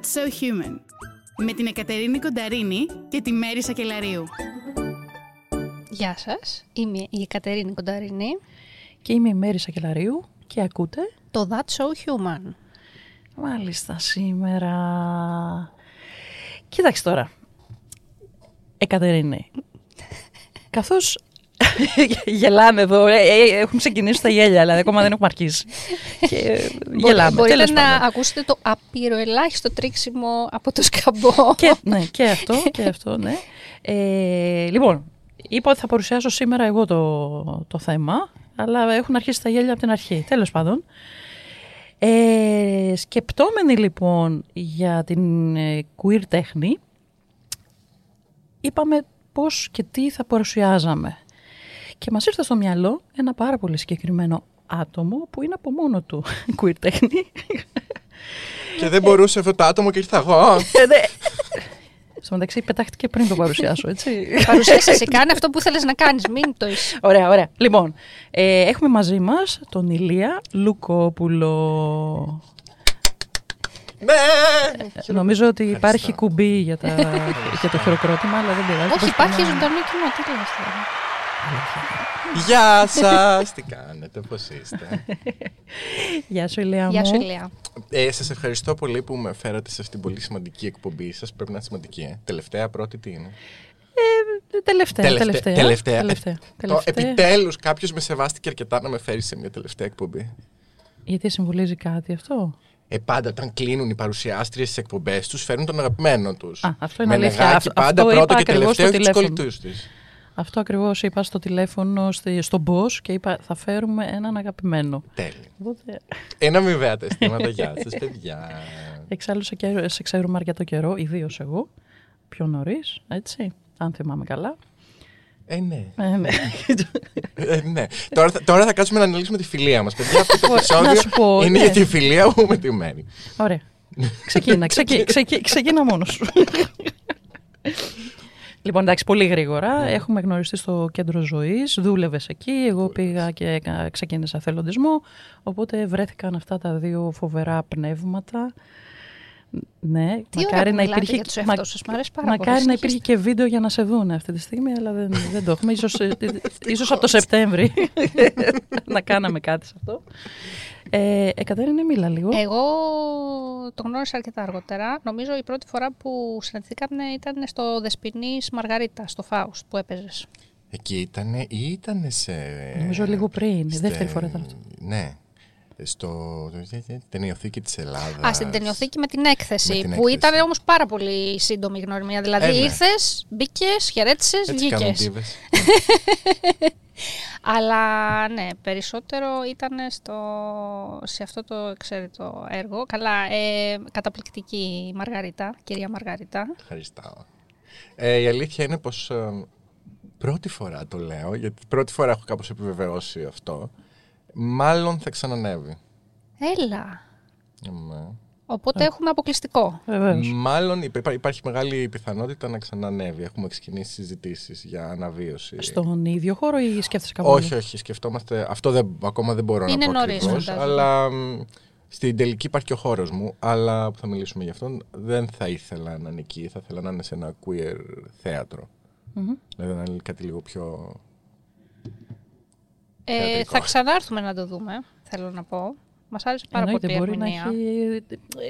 That's So Human με την Εκατερίνη Κονταρίνη και τη Μέρη Σακελαρίου. Γεια σας, είμαι η Εκατερίνη Κονταρίνη Και είμαι η Μέρη Σακελαρίου και ακούτε; το That's So Human. Μάλιστα σήμερα. Κοίταξε τώρα. Εκατερίνη. Καθώς γελάνε εδώ, ε, ε, έχουν ξεκινήσει τα γέλια, αλλά ακόμα δεν έχουμε αρχίσει. Και γελάμε. Μπορείτε τέλος να πάντων. ακούσετε το απειροελάχιστο τρίξιμο από το σκαμπό. και, ναι, και αυτό, και αυτό, ναι. Ε, λοιπόν, είπα ότι θα παρουσιάσω σήμερα εγώ το, το θέμα, αλλά έχουν αρχίσει τα γέλια από την αρχή. Τέλος πάντων. Ε, σκεπτόμενοι λοιπόν για την ε, queer τέχνη, είπαμε πώς και τι θα παρουσιάζαμε. Και μας ήρθε στο μυαλό ένα πάρα πολύ συγκεκριμένο άτομο που είναι από μόνο του queer τέχνη. Και δεν μπορούσε αυτό το άτομο και ήρθα εγώ. Ε, ναι. Στο μεταξύ πετάχτηκε πριν το παρουσιάσω, έτσι. Παρουσίασες εσύ, κάνε αυτό που θέλεις να κάνεις, μην το είσαι. Ωραία, ωραία. Λοιπόν, ε, έχουμε μαζί μας τον Ηλία Λουκόπουλο. Ναι! Νομίζω ότι Ευχαριστώ. υπάρχει κουμπί για, τα, για το χειροκρότημα, αλλά δεν πειράζει. Όχι, Πώς υπάρχει περνάμε. ζωντανό κοινό, τι λες τώρα. Γεια σας! Τι κάνετε, πώς είστε; Γεια σου, Ηλία μου. Γεια σου, Ηλία. Ε, σας ευχαριστώ πολύ που με φέρατε σε αυτήν την πολύ σημαντική εκπομπή σας. Πρέπει να είναι σημαντική, ε. Τελευταία, πρώτη, τι είναι; Ε, Τελευταία, τελευταία. τελευταία. τελευταία. Το τελευταία. επιτέλους κάποιος με σεβάστηκε αρκετά να με φέρει σε μια τελευταία εκπομπή. Γιατί συμβολίζει κάτι αυτό; Ε, πάντα όταν κλείνουν οι παρουσιάστριες στις εκπομπές τους, φέρνουν τον αγαπημένο τους. Α, αυτό είναι με αλήθεια. νεγάκι Αυτό- πάντα αυτό πρώτο είπα και ακριβώς τελευταίο στο του τηλέφωνο. κολλητούς της. Αυτό ακριβώς είπα στο τηλέφωνο στη- στον boss και είπα θα φέρουμε έναν αγαπημένο. Τέλεια. Οπότε, Ένα αμοιβαία τα αισθήματα. Γεια σας, παιδιά. εξάλλου σε, καιρό- σε ξέρουμε αρκετό καιρό, ιδίως εγώ, πιο νωρίς, έτσι, αν θυμάμαι καλά. Ε, ναι. Ε, ναι. Ε, ναι. τώρα, θα, τώρα θα κάτσουμε να αναλύσουμε τη φιλία μας. Παιδιά, αυτό το Ωραία, να επεισόδιο σου πω, είναι ναι. για τη φιλία μου με τη Μέρη. Ωραία. Ξεκίνα, ξεκί, ξεκί, ξεκίνα μόνος σου. Λοιπόν, εντάξει, πολύ γρήγορα. Έχουμε γνωριστεί στο κέντρο ζωής. Δούλευες εκεί. Εγώ πήγα και έκα- ξεκίνησα θελοντισμό. Οπότε βρέθηκαν αυτά τα δύο φοβερά πνεύματα. Ναι, Τι ωραία που μιλάτε για τους εαυτούς σας, μ' αρέσει πάρα πολύ. μακάρι να Συνεχίστε. υπήρχε και βίντεο για να σε δούνε αυτή τη στιγμή, αλλά δεν, δεν το έχουμε. Ίσως, ε, ίσως από το Σεπτέμβρη να κάναμε κάτι σε αυτό. Ε, ε, Κατέρινε, μίλα λίγο. Εγώ το γνώρισα αρκετά αργότερα. Νομίζω η πρώτη φορά που συναντηθήκαμε ήταν στο Δεσποινής Μαργαρίτα, στο Φάουστ που έπαιζες. Εκεί ήταν ή ήταν σε. Νομίζω λίγο πριν, η δεύτερη φορά ήταν αυτό. Ναι. Στο ταινιοθήκη της Ελλάδας. Α, στην ταινιοθήκη με την έκθεση. Με την που έκθεση. ήταν όμως πάρα πολύ σύντομη η γνωριμία. Δηλαδή Ε, ναι. ήρθες, μπήκες, χαιρέτησες, Έτσι κάνουν βγήκε. τίβες. Αλλά ναι, περισσότερο ήταν στο, σε αυτό το εξαίρετο έργο. Καλά, ε, καταπληκτική η Μαργαρίτα, κυρία Μαργαρίτα. Ευχαριστώ. Ε, η αλήθεια είναι πως ε, πρώτη φορά το λέω, γιατί πρώτη φορά έχω κάπως επιβεβαιώσει αυτό. Μάλλον θα ξανανεύει. Έλα. Ναι. Οπότε έχουμε αποκλειστικό. Βεβαίως. Μάλλον υπά- υπάρχει μεγάλη πιθανότητα να ξανανεύει. Έχουμε ξεκινήσει συζητήσεις για αναβίωση. Στον ίδιο χώρο ή σκέφτεσαι κάπου Όχι, όχι, σκεφτόμαστε. Αυτό δεν, ακόμα δεν μπορώ Είναι να πω νωρίς, ακριβώς, φαντάζομαι. Αλλά μ, στην τελική υπάρχει και ο χώρος μου. Αλλά που θα μιλήσουμε γι' αυτόν, δεν θα ήθελα να είναι εκεί. Θα ήθελα να είναι σε ένα queer θέατρο. Δηλαδή να είναι κάτι λίγο πιο. Ε, Θεατρικό. θα ξανάρθουμε να το δούμε, θέλω να πω. Μας άρεσε πάρα Εννοείται, πολύ η μπορεί να ερμηνεία. έχει.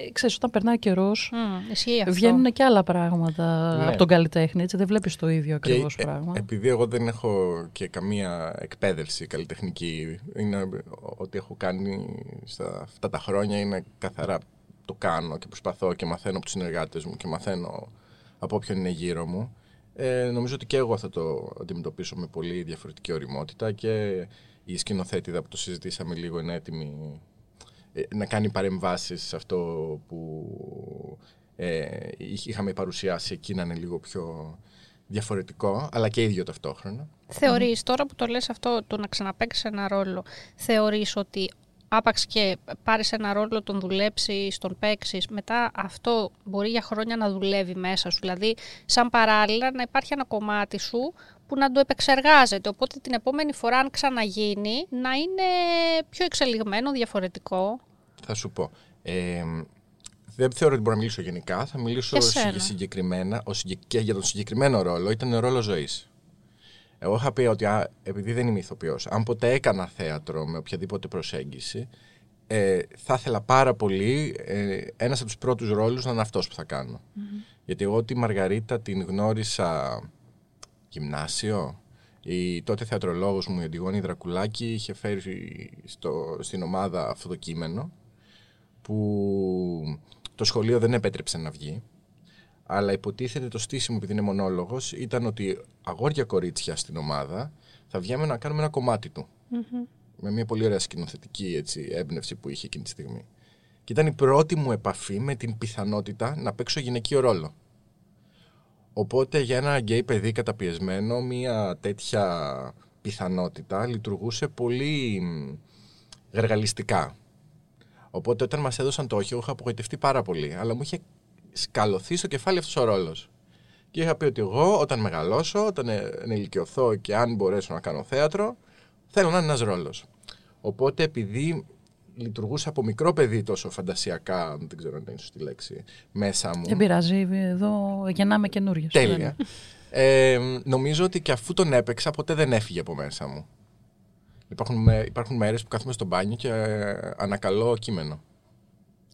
ε, Ξέρεις, όταν περνάει καιρός, Μμ, ισχύει αυτό. βγαίνουν και άλλα πράγματα Ναι. από τον καλλιτέχνη. Έτσι, δεν βλέπεις το ίδιο ακριβώ ε, πράγμα. επειδή εγώ δεν έχω και καμία εκπαίδευση καλλιτεχνική, είναι ό,τι έχω κάνει στα αυτά τα χρόνια είναι καθαρά το κάνω και προσπαθώ και μαθαίνω από τους συνεργάτες μου και μαθαίνω από όποιον είναι γύρω μου. Ε, νομίζω ότι και εγώ θα το αντιμετωπίσω με πολύ διαφορετική οριμότητα και η σκηνοθέτηδα που το συζητήσαμε λίγο είναι έτοιμη ε, να κάνει παρεμβάσεις σε αυτό που ε, είχ- είχαμε παρουσιάσει εκεί να είναι λίγο πιο διαφορετικό, αλλά και ίδιο ταυτόχρονα. Θεωρείς, τώρα που το λες αυτό, το να ξαναπαίξεις ένα ρόλο, θεωρείς ότι άπαξ και πάρεις ένα ρόλο, τον δουλέψεις, τον παίξεις, μετά αυτό μπορεί για χρόνια να δουλεύει μέσα σου. Δηλαδή, σαν παράλληλα να υπάρχει ένα κομμάτι σου που να το επεξεργάζεται. Οπότε την επόμενη φορά, αν ξαναγίνει, να είναι πιο εξελιγμένο, διαφορετικό. Θα σου πω. Ε, δεν θεωρώ ότι μπορώ να μιλήσω γενικά. Θα μιλήσω Εσένα. συγκεκριμένα ο συγκε- και για τον συγκεκριμένο ρόλο. Ήταν ρόλος ζωής. Εγώ είχα πει ότι α, επειδή δεν είμαι ηθοποιός, αν ποτέ έκανα θέατρο με οποιαδήποτε προσέγγιση, ε, θα ήθελα πάρα πολύ ε, ένας από τους πρώτους ρόλους να είναι αυτός που θα κάνω. Γιατί εγώ τη Μαργαρίτα την γνώρισα γυμνάσιο. Η τότε θεατρολόγος μου, η Αντιγόνη Δρακουλάκη, είχε φέρει στο, στην ομάδα αυτό το κείμενο που το σχολείο δεν επέτρεψε να βγει. Αλλά υποτίθεται το στήσιμο, επειδή είναι μονόλογος, ήταν ότι αγόρια κορίτσια στην ομάδα θα βγαίνουμε να κάνουμε ένα κομμάτι του. Με μια πολύ ωραία σκηνοθετική έτσι, έμπνευση που είχε εκείνη τη στιγμή. Και ήταν η πρώτη μου επαφή με την πιθανότητα να παίξω γυναικείο ρόλο. Οπότε για ένα γκέι παιδί καταπιεσμένο, μια τέτοια πιθανότητα λειτουργούσε πολύ μ, γαργαλιστικά. Οπότε όταν μας έδωσαν το όχι, εγώ είχα απογοητευτεί πάρα πολύ, αλλά μου είχε σκαλωθεί στο κεφάλι αυτός ο ρόλος. Και είχα πει ότι εγώ όταν μεγαλώσω, όταν ε, ενηλικιωθώ και αν μπορέσω να κάνω θέατρο, θέλω να είναι ένας ρόλος. Οπότε επειδή λειτουργούσα από μικρό παιδί τόσο φαντασιακά, δεν ξέρω αν είναι σωστή λέξη, μέσα μου. Δεν πειράζει, εδώ γεννάμε καινούργια. Τέλεια. Ε, νομίζω ότι και αφού τον έπαιξα, ποτέ δεν έφυγε από μέσα μου. Υπάρχουν, με- υπάρχουν μέρες που κάθομαι στο μπάνιο και ε, ανακαλώ κείμενο.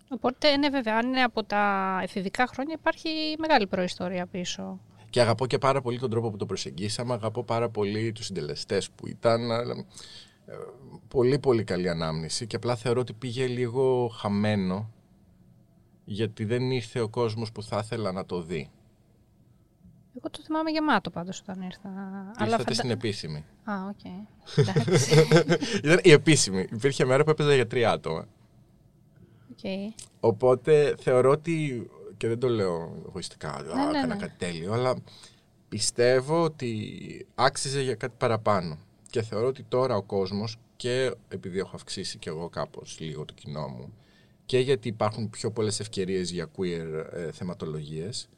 Οπότε, ναι, βέβαια, αν είναι από τα εφηβικά χρόνια, υπάρχει μεγάλη προϊστορία πίσω. Και αγαπώ και πάρα πολύ τον τρόπο που το προσεγγίσαμε, αγαπώ πάρα πολύ τους συντελεστές που ήταν. Αλλά, ε, πολύ πολύ καλή ανάμνηση και απλά θεωρώ ότι πήγε λίγο χαμένο γιατί δεν ήρθε ο κόσμος που θα ήθελα να το δει. Εγώ το θυμάμαι γεμάτο πάντως όταν ήρθα. Ήρθατε φαντα- στην επίσημη. Α, οκ. Εντάξει. Ήταν η επίσημη. Υπήρχε μέρα που έπαιζα για τρία άτομα. Οκ. Οπότε θεωρώ ότι. και δεν το λέω εγωιστικά, α, ναι, έκανα ναι. κάτι τέλειο, αλλά πιστεύω ότι άξιζε για κάτι παραπάνω. Και θεωρώ ότι τώρα ο κόσμος και επειδή έχω αυξήσει και εγώ κάπως λίγο το κοινό μου και γιατί υπάρχουν πιο πολλές ευκαιρίες για queer ε, θεματολογίες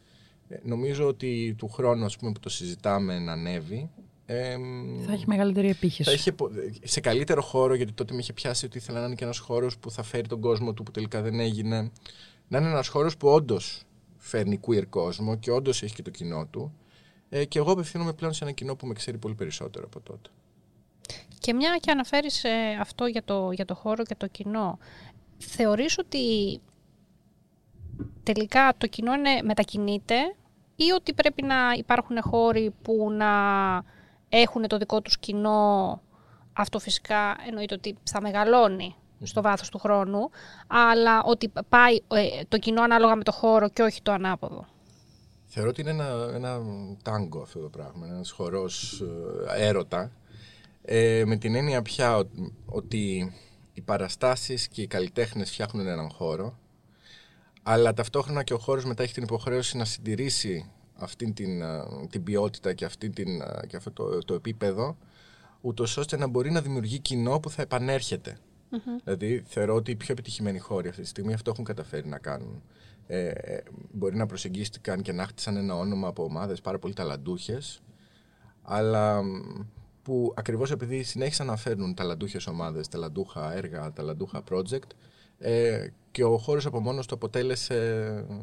ε, νομίζω ότι του χρόνου ας πούμε, που το συζητάμε να ανέβει εμ, Θα έχει μεγαλύτερη επίχυση. θα είχε πο- σε καλύτερο χώρο, γιατί τότε με είχε πιάσει ότι ήθελα να είναι και ένας χώρος που θα φέρει τον κόσμο του που τελικά δεν έγινε. Να είναι ένας χώρος που όντως φέρνει queer κόσμο και όντως έχει και το κοινό του. Ε, και εγώ απευθύνομαι πλέον σε ένα κοινό που με ξέρει πολύ περισσότερο από τότε. Και μια και αναφέρεις ε, αυτό για το, για το χώρο και το κοινό, θεωρείς ότι τελικά το κοινό είναι, μετακινείται ή ότι πρέπει να υπάρχουν χώροι που να έχουν το δικό τους κοινό, αυτό φυσικά εννοείται ότι θα μεγαλώνει στο βάθος του χρόνου, αλλά ότι πάει ε, το κοινό ανάλογα με το χώρο και όχι το ανάποδο. Θεωρώ ότι είναι ένα, ένα τάγκο αυτό το πράγμα, ένας χορός ε, έρωτα. Ε, με την έννοια πια ο- ότι οι παραστάσεις και οι καλλιτέχνες φτιάχνουν έναν χώρο, αλλά ταυτόχρονα και ο χώρος μετά έχει την υποχρέωση να συντηρήσει αυτή την, ε, την ποιότητα και, αυτή την, ε, και αυτό το, το επίπεδο, ούτως ώστε να μπορεί να δημιουργεί κοινό που θα επανέρχεται. Δηλαδή, θεωρώ ότι οι πιο επιτυχημένοι χώροι αυτή τη στιγμή αυτό έχουν καταφέρει να κάνουν. Ε, ε, μπορεί να προσεγγίστηκαν και να χτίσαν ένα όνομα από ομάδες πάρα πολύ ταλαντούχες, αλλά μ, που ακριβώς επειδή συνέχισαν να φέρνουν ταλαντούχες ομάδες, ταλαντούχα έργα, ταλαντούχα project, ε, και ο χώρος από μόνος του αποτέλεσε ε,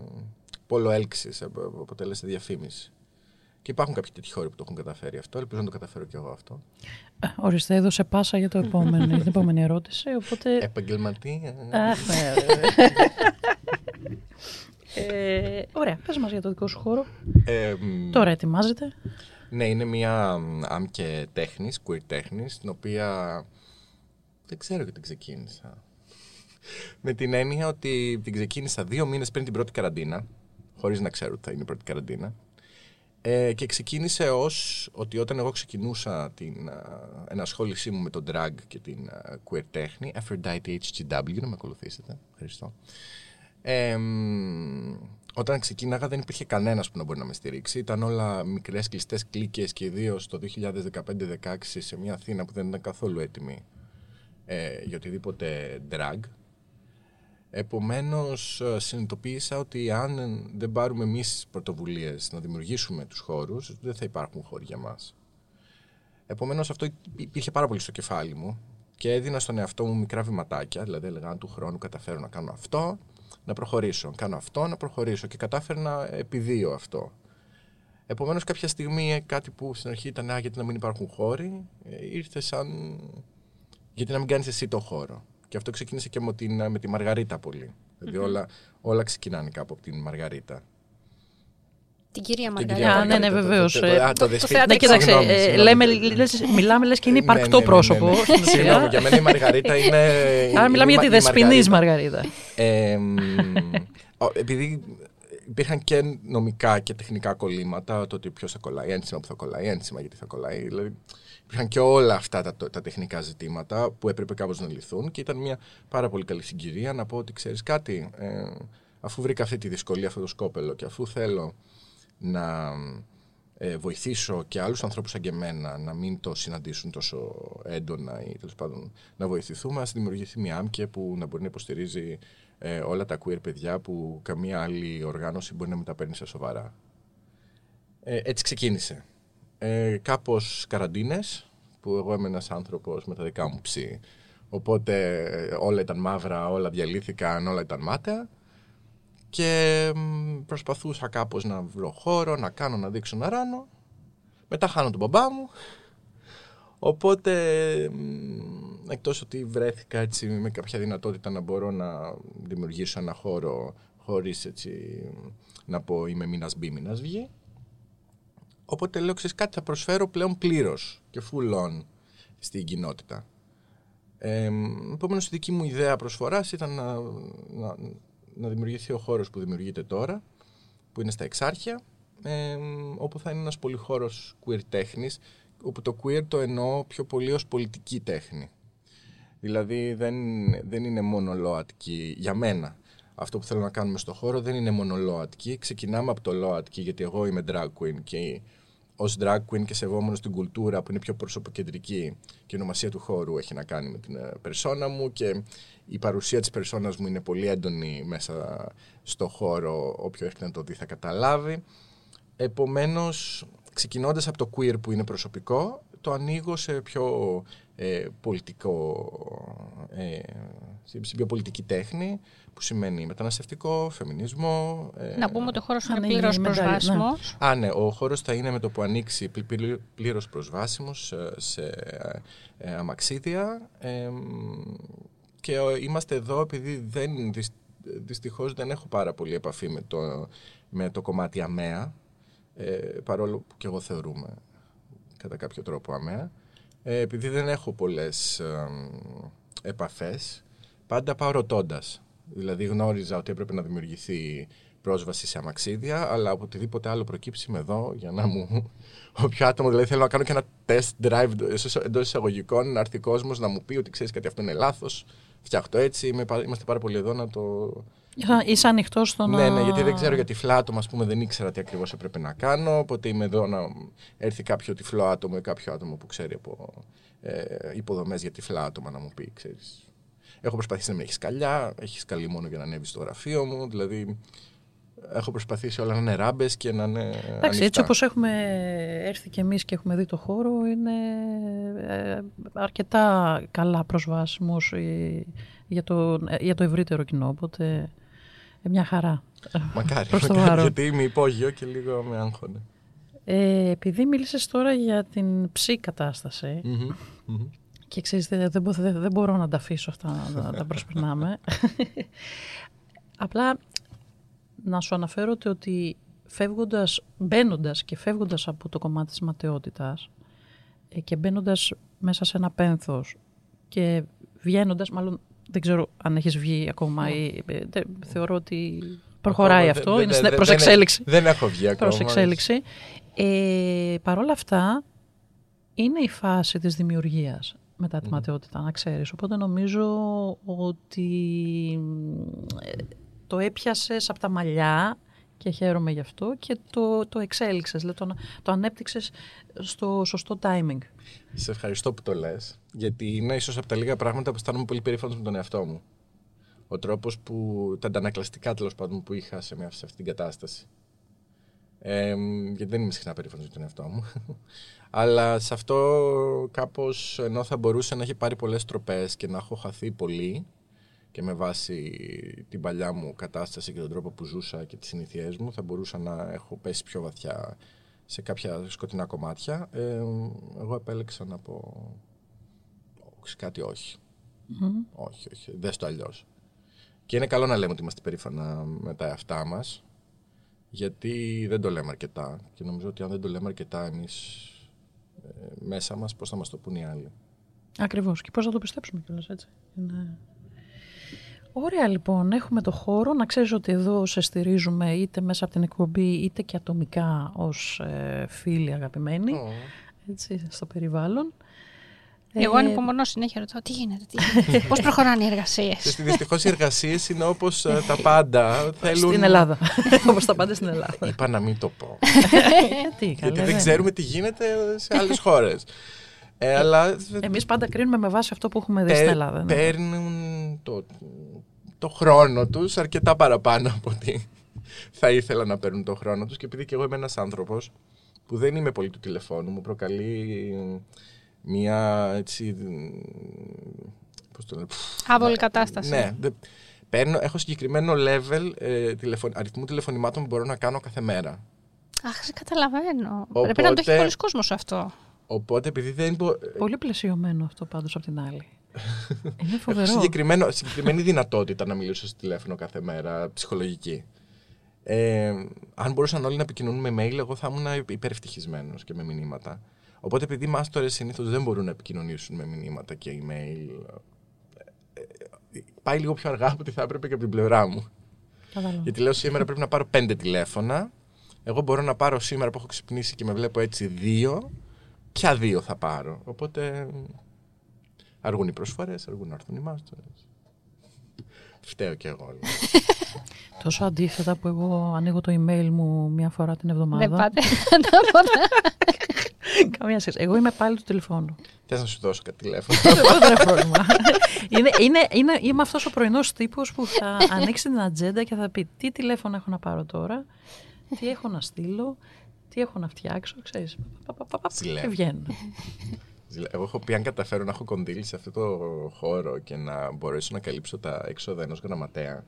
πόλο έλξης, αποτέλεσε διαφήμιση. Και υπάρχουν κάποιοι τέτοιοι χώροι που το έχουν καταφέρει αυτό. Ελπίζω να το καταφέρω κι εγώ αυτό. Ε, Ορίστε, έδωσε πάσα για το επόμενο, την επόμενη ερώτηση, οπότε... Επαγγελματία. Αχ, ναι, ε, ωραία, πες μας για το δικό σου χώρο. Ε, μ, Τώρα ετοιμάζεται. Ναι, είναι μια μ, άμ και τέχνης, queer τέχνης, την οποία δεν ξέρω γιατί την ξεκίνησα. Με την έννοια ότι την ξεκίνησα δύο μήνες πριν την πρώτη καραντίνα, χωρίς να ξέρω ότι θα είναι η πρώτη καραντίνα. Ε, και ξεκίνησε ως ότι όταν εγώ ξεκινούσα την α, ενασχόλησή μου με τον drag και την α, queer τέχνη, Aphrodite HGW, να με ακολουθήσετε, ευχαριστώ. Ε, μ, όταν ξεκίναγα δεν υπήρχε κανένας που να μπορεί να με στηρίξει. Ήταν όλα μικρές κλειστές κλίκες και ιδίως το 2015-16 σε μια Αθήνα που δεν ήταν καθόλου έτοιμη ε, για οτιδήποτε drag. Επομένως ε, συνειδητοποίησα ότι αν δεν πάρουμε εμείς πρωτοβουλίες να δημιουργήσουμε τους χώρους, δεν θα υπάρχουν χώροι για μας. Επομένως αυτό υπήρχε πάρα πολύ στο κεφάλι μου και έδινα στον εαυτό μου μικρά βηματάκια, δηλαδή έλεγα αν του χρόνου καταφέρω να κάνω αυτό, να προχωρήσω. Κάνω αυτό, να προχωρήσω. Και κατάφερα να επιδίω αυτό. Επομένως, κάποια στιγμή κάτι που στην αρχή ήταν Α, γιατί να μην υπάρχουν χώροι, ε, ήρθε σαν. Γιατί να μην κάνεις εσύ το χώρο. Και αυτό ξεκίνησε και με, την, με τη Μαργαρίτα πολύ. Δηλαδή όλα, όλα ξεκινάνε κάπου από την Μαργαρίτα. Την κυρία Την Μαργαρίτα. Α, ναι, ναι, το- το- βεβαίως. το- Ε, α, το το δεσπι- θέατρο Ναι, κοίταξε, Συγγνώμη, ε, συγγνώμη. λέμε, λες, μιλάμε λες και είναι Ναι, υπαρκτό ναι, ναι, ναι, πρόσωπο. ναι. στην ουσία. Συγγνώμη, για μένα η Μαργαρίτα είναι. Άρα μιλάμε για τη είναι η δεσποινής Μαργαρίτα. Μαργαρίτα. Ε, μ, ο- επειδή υπήρχαν και νομικά και τεχνικά κολλήματα, το ότι ποιος θα κολλάει, ένσημα που θα κολλάει, ένσημα γιατί θα κολλάει. Δηλαδή, υπήρχαν και όλα αυτά τα, τα τεχνικά ζητήματα που έπρεπε κάπως να λυθούν και ήταν μια πάρα πολύ καλή συγκυρία να πω ότι ξέρεις κάτι, ε, αφού βρήκα αυτή τη δυσκολία, αυτό το σκόπελο και αφού θέλω να ε, βοηθήσω και άλλους ανθρώπους σαν και εμένα να μην το συναντήσουν τόσο έντονα ή τέλος πάντων να βοηθηθούμε, ας δημιουργηθεί μια άμκε που να μπορεί να υποστηρίζει ε, όλα τα queer παιδιά που καμία άλλη οργάνωση μπορεί να μην τα παίρνει σε σοβαρά. Ε, έτσι ξεκίνησε. Ε, κάπως καραντίνες, που εγώ είμαι ένας άνθρωπος με τα δικά μου ψή, οπότε ε, όλα ήταν μαύρα, όλα διαλύθηκαν, όλα ήταν μάταια και μ, προσπαθούσα κάπως να βρω χώρο, να κάνω, να δείξω, να ράνω. Μετά χάνω τον μπαμπά μου. Οπότε, μ, εκτός ότι βρέθηκα έτσι με κάποια δυνατότητα να μπορώ να δημιουργήσω ένα χώρο χωρίς έτσι να πω είμαι μήνας μπει, μήνας βγει. Οπότε λέω, ξέρεις κάτι θα προσφέρω πλέον πλήρως και full on στην κοινότητα. Ε, Επομένως, η δική μου ιδέα προσφοράς ήταν να, να, να δημιουργηθεί ο χώρος που δημιουργείται τώρα, που είναι στα Εξάρχεια, ε, όπου θα είναι ένας πολυχώρος queer τέχνης, όπου το queer το εννοώ πιο πολύ ως πολιτική τέχνη. Δηλαδή δεν, δεν είναι μόνο ΛΟΑΤΚΙ για μένα. Αυτό που θέλω να κάνουμε στο χώρο δεν είναι μόνο ΛΟΑΤΚΙ. Ξεκινάμε από το ΛΟΑΤΚΙ γιατί εγώ είμαι drag queen και ως drag queen και σεβόμενος την κουλτούρα που είναι πιο προσωποκεντρική και η ονομασία του χώρου έχει να κάνει με την ε, περσόνα μου και η παρουσία της περσόνας μου είναι πολύ έντονη μέσα στο χώρο όποιο έρχεται να το δει θα καταλάβει. Επομένως ξεκινώντας από το queer που είναι προσωπικό το ανοίγω σε πιο ε, πολιτικό ε, σε σε πιο πολιτική τέχνη που σημαίνει μεταναστευτικό, φεμινισμό ε, Να πούμε ότι ο χώρος είναι Ανοίγει πλήρως η μετάλλη, ναι. προσβάσιμος. Α, ναι, ο χώρος θα είναι με το που ανοίξει πλη- πλη- πλήρως προσβάσιμος ε, σε ε, αμαξίδια ε, και ε, είμαστε εδώ επειδή δεν, δυσ- δυστυχώς δεν έχω πάρα πολύ επαφή με το, με το κομμάτι αμαία ε, παρόλο που και εγώ θεωρούμε κατά κάποιο τρόπο αμαία ε, επειδή δεν έχω πολλές ε, επαφές πάντα πάω ρωτώντας. Δηλαδή γνώριζα ότι έπρεπε να δημιουργηθεί πρόσβαση σε αμαξίδια, αλλά από οτιδήποτε άλλο προκύψει με εδώ για να μου. Όποιο άτομο δηλαδή θέλω να κάνω και ένα test drive εντό εισαγωγικών, να έρθει κόσμος να μου πει ότι ξέρεις κάτι αυτό είναι λάθος. Φτιάχνω το έτσι. Είμαι, πα- είμαστε πάρα πολύ εδώ να το. Είσαι ανοιχτός στο να. Ναι, ναι, γιατί δεν ξέρω για τυφλά άτομα, ας πούμε, δεν ήξερα τι ακριβώς έπρεπε να κάνω. Οπότε είμαι εδώ να έρθει κάποιο τυφλό άτομο ή κάποιο άτομο που ξέρει από ε, υποδομές για τυφλά άτομα να μου πει, ξέρεις. Έχω προσπαθήσει να με έχεις σκαλιά, έχεις σκαλεί μόνο για να ανέβεις στο γραφείο μου. Δηλαδή, έχω προσπαθήσει όλα να είναι ράμπες και να είναι. Εντάξει, έτσι ανοιχτά. όπως έχουμε έρθει και εμείς και έχουμε δει το χώρο, είναι ε, αρκετά καλά προσβάσιμος ε, για το, ε, για το ευρύτερο κοινό, οπότε ε, μια χαρά. Μακάρι, προς το μακάρι, παρόν. γιατί είμαι υπόγειο και λίγο με άγχωνε. Ε, επειδή μίλησες τώρα για την ψή κατάσταση Μμμ, μμμ. και ξέρεις δεν, δεν, μπο- δεν- δεν μπορώ να τα αφήσω αυτά να τα- τα προσπερνάμε. Απλά να σου αναφέρω ότι, ότι φεύγοντας, μπαίνοντας και φεύγοντας από το κομμάτι της ματαιότητας ε, και μπαίνοντας μέσα σε ένα πένθος και βγαίνοντας, μάλλον δεν ξέρω αν έχεις βγει ακόμα ή ε, δεν- θεωρώ ότι προχωράει Ακόμα αυτό, δεν- είναι δεν- στην δεν- προς δεν- εξέλιξη Δεν έχω βγει ακόμα. προς εξέλιξη. Ε, Παρ' όλα αυτά, είναι η φάση της δημιουργίας μετά τη ματαιότητα, να ξέρεις. Οπότε νομίζω ότι ε, το έπιασες από τα μαλλιά και χαίρομαι γι' αυτό και το, το εξέλιξες, δηλαδή το, το ανέπτυξες στο σωστό timing. Σε ευχαριστώ που το λες. Γιατί είναι ίσως από τα λίγα πράγματα που αισθάνομαι πολύ περήφανος με τον εαυτό μου. Ο τρόπος που. τα αντανακλαστικά τέλος πάντων που είχα σε, μια, σε αυτή την κατάσταση. Ε, γιατί δεν είμαι συχνά περήφανος για τον εαυτό μου. Αλλά σε αυτό κάπως ενώ θα μπορούσε να έχει πάρει πολλές τροπές και να έχω χαθεί πολύ, και με βάση την παλιά μου κατάσταση και τον τρόπο που ζούσα και τις συνήθειές μου θα μπορούσα να έχω πέσει πιο βαθιά σε κάποια σκοτεινά κομμάτια. Ε, εγώ επέλεξα να πω κάτι όχι. Όχι, όχι. Δες το αλλιώς. Και είναι καλό να λέμε ότι είμαστε περήφανα με τα εαυτά μας γιατί δεν το λέμε αρκετά και νομίζω ότι αν δεν το λέμε αρκετά εμείς ε, μέσα μας πώς θα μας το πούν οι άλλοι. Ακριβώς και πώς θα το πιστέψουμε κιόλας έτσι. Είναι... Ωραία λοιπόν, έχουμε το χώρο. Να ξέρεις ότι εδώ σε στηρίζουμε είτε μέσα από την εκπομπή είτε και ατομικά ως ε, φίλοι αγαπημένοι έτσι, στο περιβάλλον. Εγώ ανυπομονώ συνέχεια ρωτάω τι γίνεται, τι γίνεται. Πώς προχωράνε οι εργασίες; Δυστυχώς οι εργασίες είναι όπως ε, τα πάντα. Θέλουν... Στην Ελλάδα. όπως τα πάντα στην Ελλάδα. Είπα να μην το πω. τι, Γιατί δεν ξέρουμε τι γίνεται σε άλλες χώρες. Ε, αλλά... Εμείς πάντα κρίνουμε με βάση αυτό που έχουμε δει στην Ελλάδα. Ναι. Παίρνουν το, το χρόνο τους αρκετά παραπάνω από ότι θα ήθελα να παίρνουν το χρόνο τους. Και επειδή και εγώ είμαι ένας άνθρωπος που δεν είμαι πολύ του τηλεφώνου, μου προκαλεί μια έτσι. Πώς το λέω. Άβολη κατάσταση. Ναι. Παίρνω, έχω συγκεκριμένο level ε, τηλεφων, αριθμού τηλεφωνημάτων που μπορώ να κάνω κάθε μέρα. Αχ, καταλαβαίνω. Οπότε, Πρέπει να το έχει πολλοί κόσμος αυτό. Οπότε επειδή δεν μπο... Πολύ πλαισιωμένο αυτό πάντως από την άλλη. Είναι φοβερό. Συγκεκριμένο, συγκεκριμένη δυνατότητα να μιλήσω στο τηλέφωνο κάθε μέρα, ψυχολογική. Ε, αν μπορούσαν όλοι να επικοινωνούν με mail, εγώ θα ήμουν υπερευτυχισμένος και με μηνύματα. Οπότε επειδή οι μάστορες συνήθως δεν μπορούν να επικοινωνήσουν με μηνύματα και email, ε, ε, πάει λίγο πιο αργά από ό,τι θα έπρεπε και από την πλευρά μου. Γιατί λέω σήμερα πρέπει να πάρω πέντε τηλέφωνα. Εγώ μπορώ να πάρω σήμερα που έχω ξυπνήσει και με βλέπω έτσι δύο. Ποια δύο θα πάρω. Οπότε αργούν οι προσφορές, αργούν να έρθουν οι μάστορες. Φταίω κι εγώ. Τόσο αντίθετα που εγώ ανοίγω το email μου μία φορά την εβδομάδα. Δεν πάτε. Καμία σχέση. Εγώ είμαι πάλι του τηλεφώνου. Θες να σου δώσω κάτι τηλέφωνο; Δεν είναι πρόβλημα. είναι, είναι, είναι, είμαι αυτός ο πρωινός τύπος που θα ανοίξει την ατζέντα και θα πει τι τηλέφωνο έχω να πάρω τώρα, τι έχω να στείλω, τι έχω να φτιάξω; Ξέρεις, και βγαίνω. Εγώ έχω πει αν καταφέρω να έχω κονδύλι σε αυτό το χώρο και να μπορέσω να καλύψω τα έξοδα ενός γραμματέα,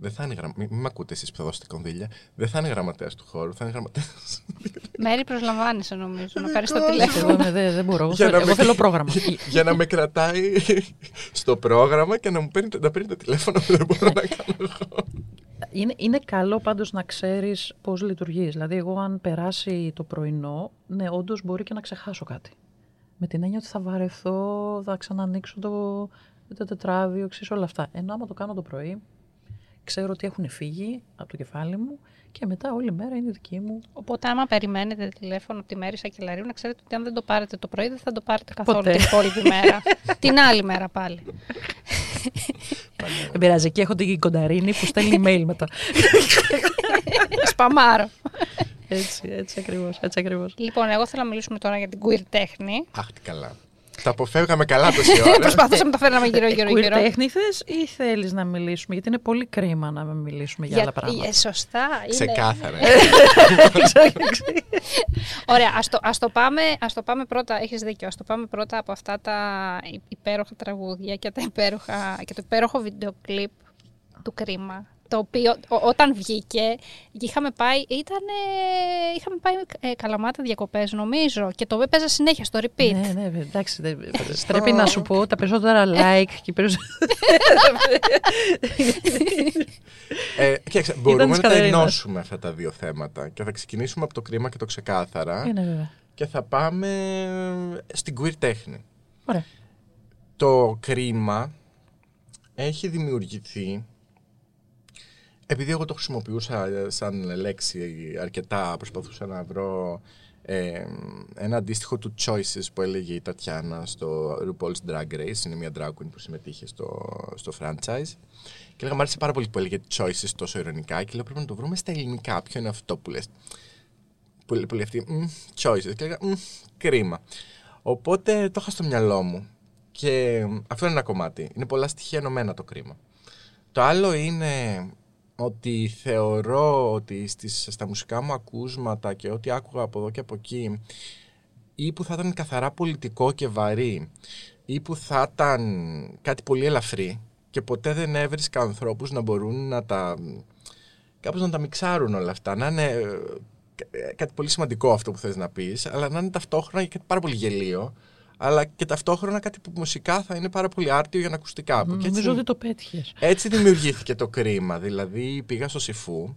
δεν θα είναι γραμματέα. Μην με ακούτε εσείς που θα δώσετε κονδύλια. Δεν θα είναι γραμματέας του χώρου, θα είναι γραμματέα. Μέρη προσλαμβάνεσαι νομίζω. να πάρεις το τηλέφωνο. Εγώ δεν, δεν μπορώ. Εγώ θέλω πρόγραμμα. για να με κρατάει στο πρόγραμμα και να μου παίρνει, να παίρνει το τηλέφωνο που δεν μπορώ να κάνω εγώ. Είναι, είναι καλό πάντως να ξέρεις πώς λειτουργείς. Δηλαδή, εγώ αν περάσει το πρωινό, ναι, όντως μπορεί και να ξεχάσω κάτι. Με την έννοια ότι θα βαρεθώ, θα ξανανοίξω το, το τετράδιο, ξέρεις όλα αυτά. Ενώ άμα το κάνω το πρωί, ξέρω ότι έχουν φύγει από το κεφάλι μου και μετά όλη μέρα είναι δική μου. Οπότε, άμα περιμένετε τηλέφωνο από τη Μέρη Σακελαρίου, να ξέρετε ότι αν δεν το πάρετε το πρωί, δεν θα το πάρετε καθόλου την υπόλοιπη μέρα. την άλλη μέρα πάλι. Δεν πειράζει, εκεί έχω την κονταρίνη που στέλνει email μετά. Σπαμάρο. Έτσι, έτσι ακριβώς, έτσι ακριβώς. Λοιπόν, εγώ θέλω να μιλήσουμε τώρα για την queer τέχνη. Αχ, τι καλά. Τα αποφεύγαμε καλά τόση ώρα. Προσπαθούσαμε να τα φέρναμε γύρω-γύρω. Queer τέχνη θες ή θέλεις να μιλήσουμε, γιατί είναι πολύ κρίμα να μιλήσουμε για, για άλλα πράγματα. Ε, σωστά. Είναι... Ξεκάθαρα. Ωραία, ας το, ας, το πάμε, ας το πάμε πρώτα, έχεις δίκιο, ας το πάμε πρώτα από αυτά τα υπέροχα τραγούδια και, τα υπέροχα, και το υπέροχο βίντεο κλιπ του κρίμα το οποίο όταν βγήκε είχαμε πάει, ήταν, είχαμε πάει ε, καλαμάτα διακοπές νομίζω και το έπαιζα συνέχεια στο repeat. Ναι, ναι, εντάξει, δε, πρέπει να σου πω τα περισσότερα like και περισσότερα... ε, κοίταξε, μπορούμε να τα ενώσουμε αυτά τα δύο θέματα και θα ξεκινήσουμε από το κρίμα και το ξεκάθαρα Είναι, βέβαια. και θα πάμε στην queer τέχνη. Ωραία. Το κρίμα έχει δημιουργηθεί επειδή εγώ το χρησιμοποιούσα ε, σαν λέξη αρκετά, προσπαθούσα να βρω ε, ένα αντίστοιχο του Choices που έλεγε η Τατιάνα στο RuPaul's Drag Race, είναι μια drag queen που συμμετείχε στο, στο franchise. Και έλεγα, μου άρεσε πάρα πολύ που έλεγε Choices τόσο ειρωνικά και λέω πρέπει να το βρούμε στα ελληνικά. Ποιο είναι αυτό που λες; Που λέει πολύ αυτή, Choices. Και έλεγα, κρίμα. Οπότε το είχα στο μυαλό μου. Και αυτό είναι ένα κομμάτι. Είναι πολλά στοιχεία ενωμένα το κρίμα. Το άλλο είναι ότι θεωρώ ότι στις, στα μουσικά μου ακούσματα και ό,τι άκουγα από εδώ και από εκεί ή που θα ήταν καθαρά πολιτικό και βαρύ ή που θα ήταν κάτι πολύ ελαφρύ και ποτέ δεν έβρισκα ανθρώπους να μπορούν να τα κάπως να τα μιξάρουν όλα αυτά, να είναι ε, κάτι πολύ σημαντικό αυτό που θες να πεις, αλλά να είναι ταυτόχρονα και κάτι πάρα πολύ γελίο, αλλά και ταυτόχρονα κάτι που μουσικά θα είναι πάρα πολύ άρτιο για να ακουστεί κάπου. Και έτσι, Νομίζω ότι το πέτυχες. έτσι δημιουργήθηκε το κρίμα. Δηλαδή πήγα στο Σιφού,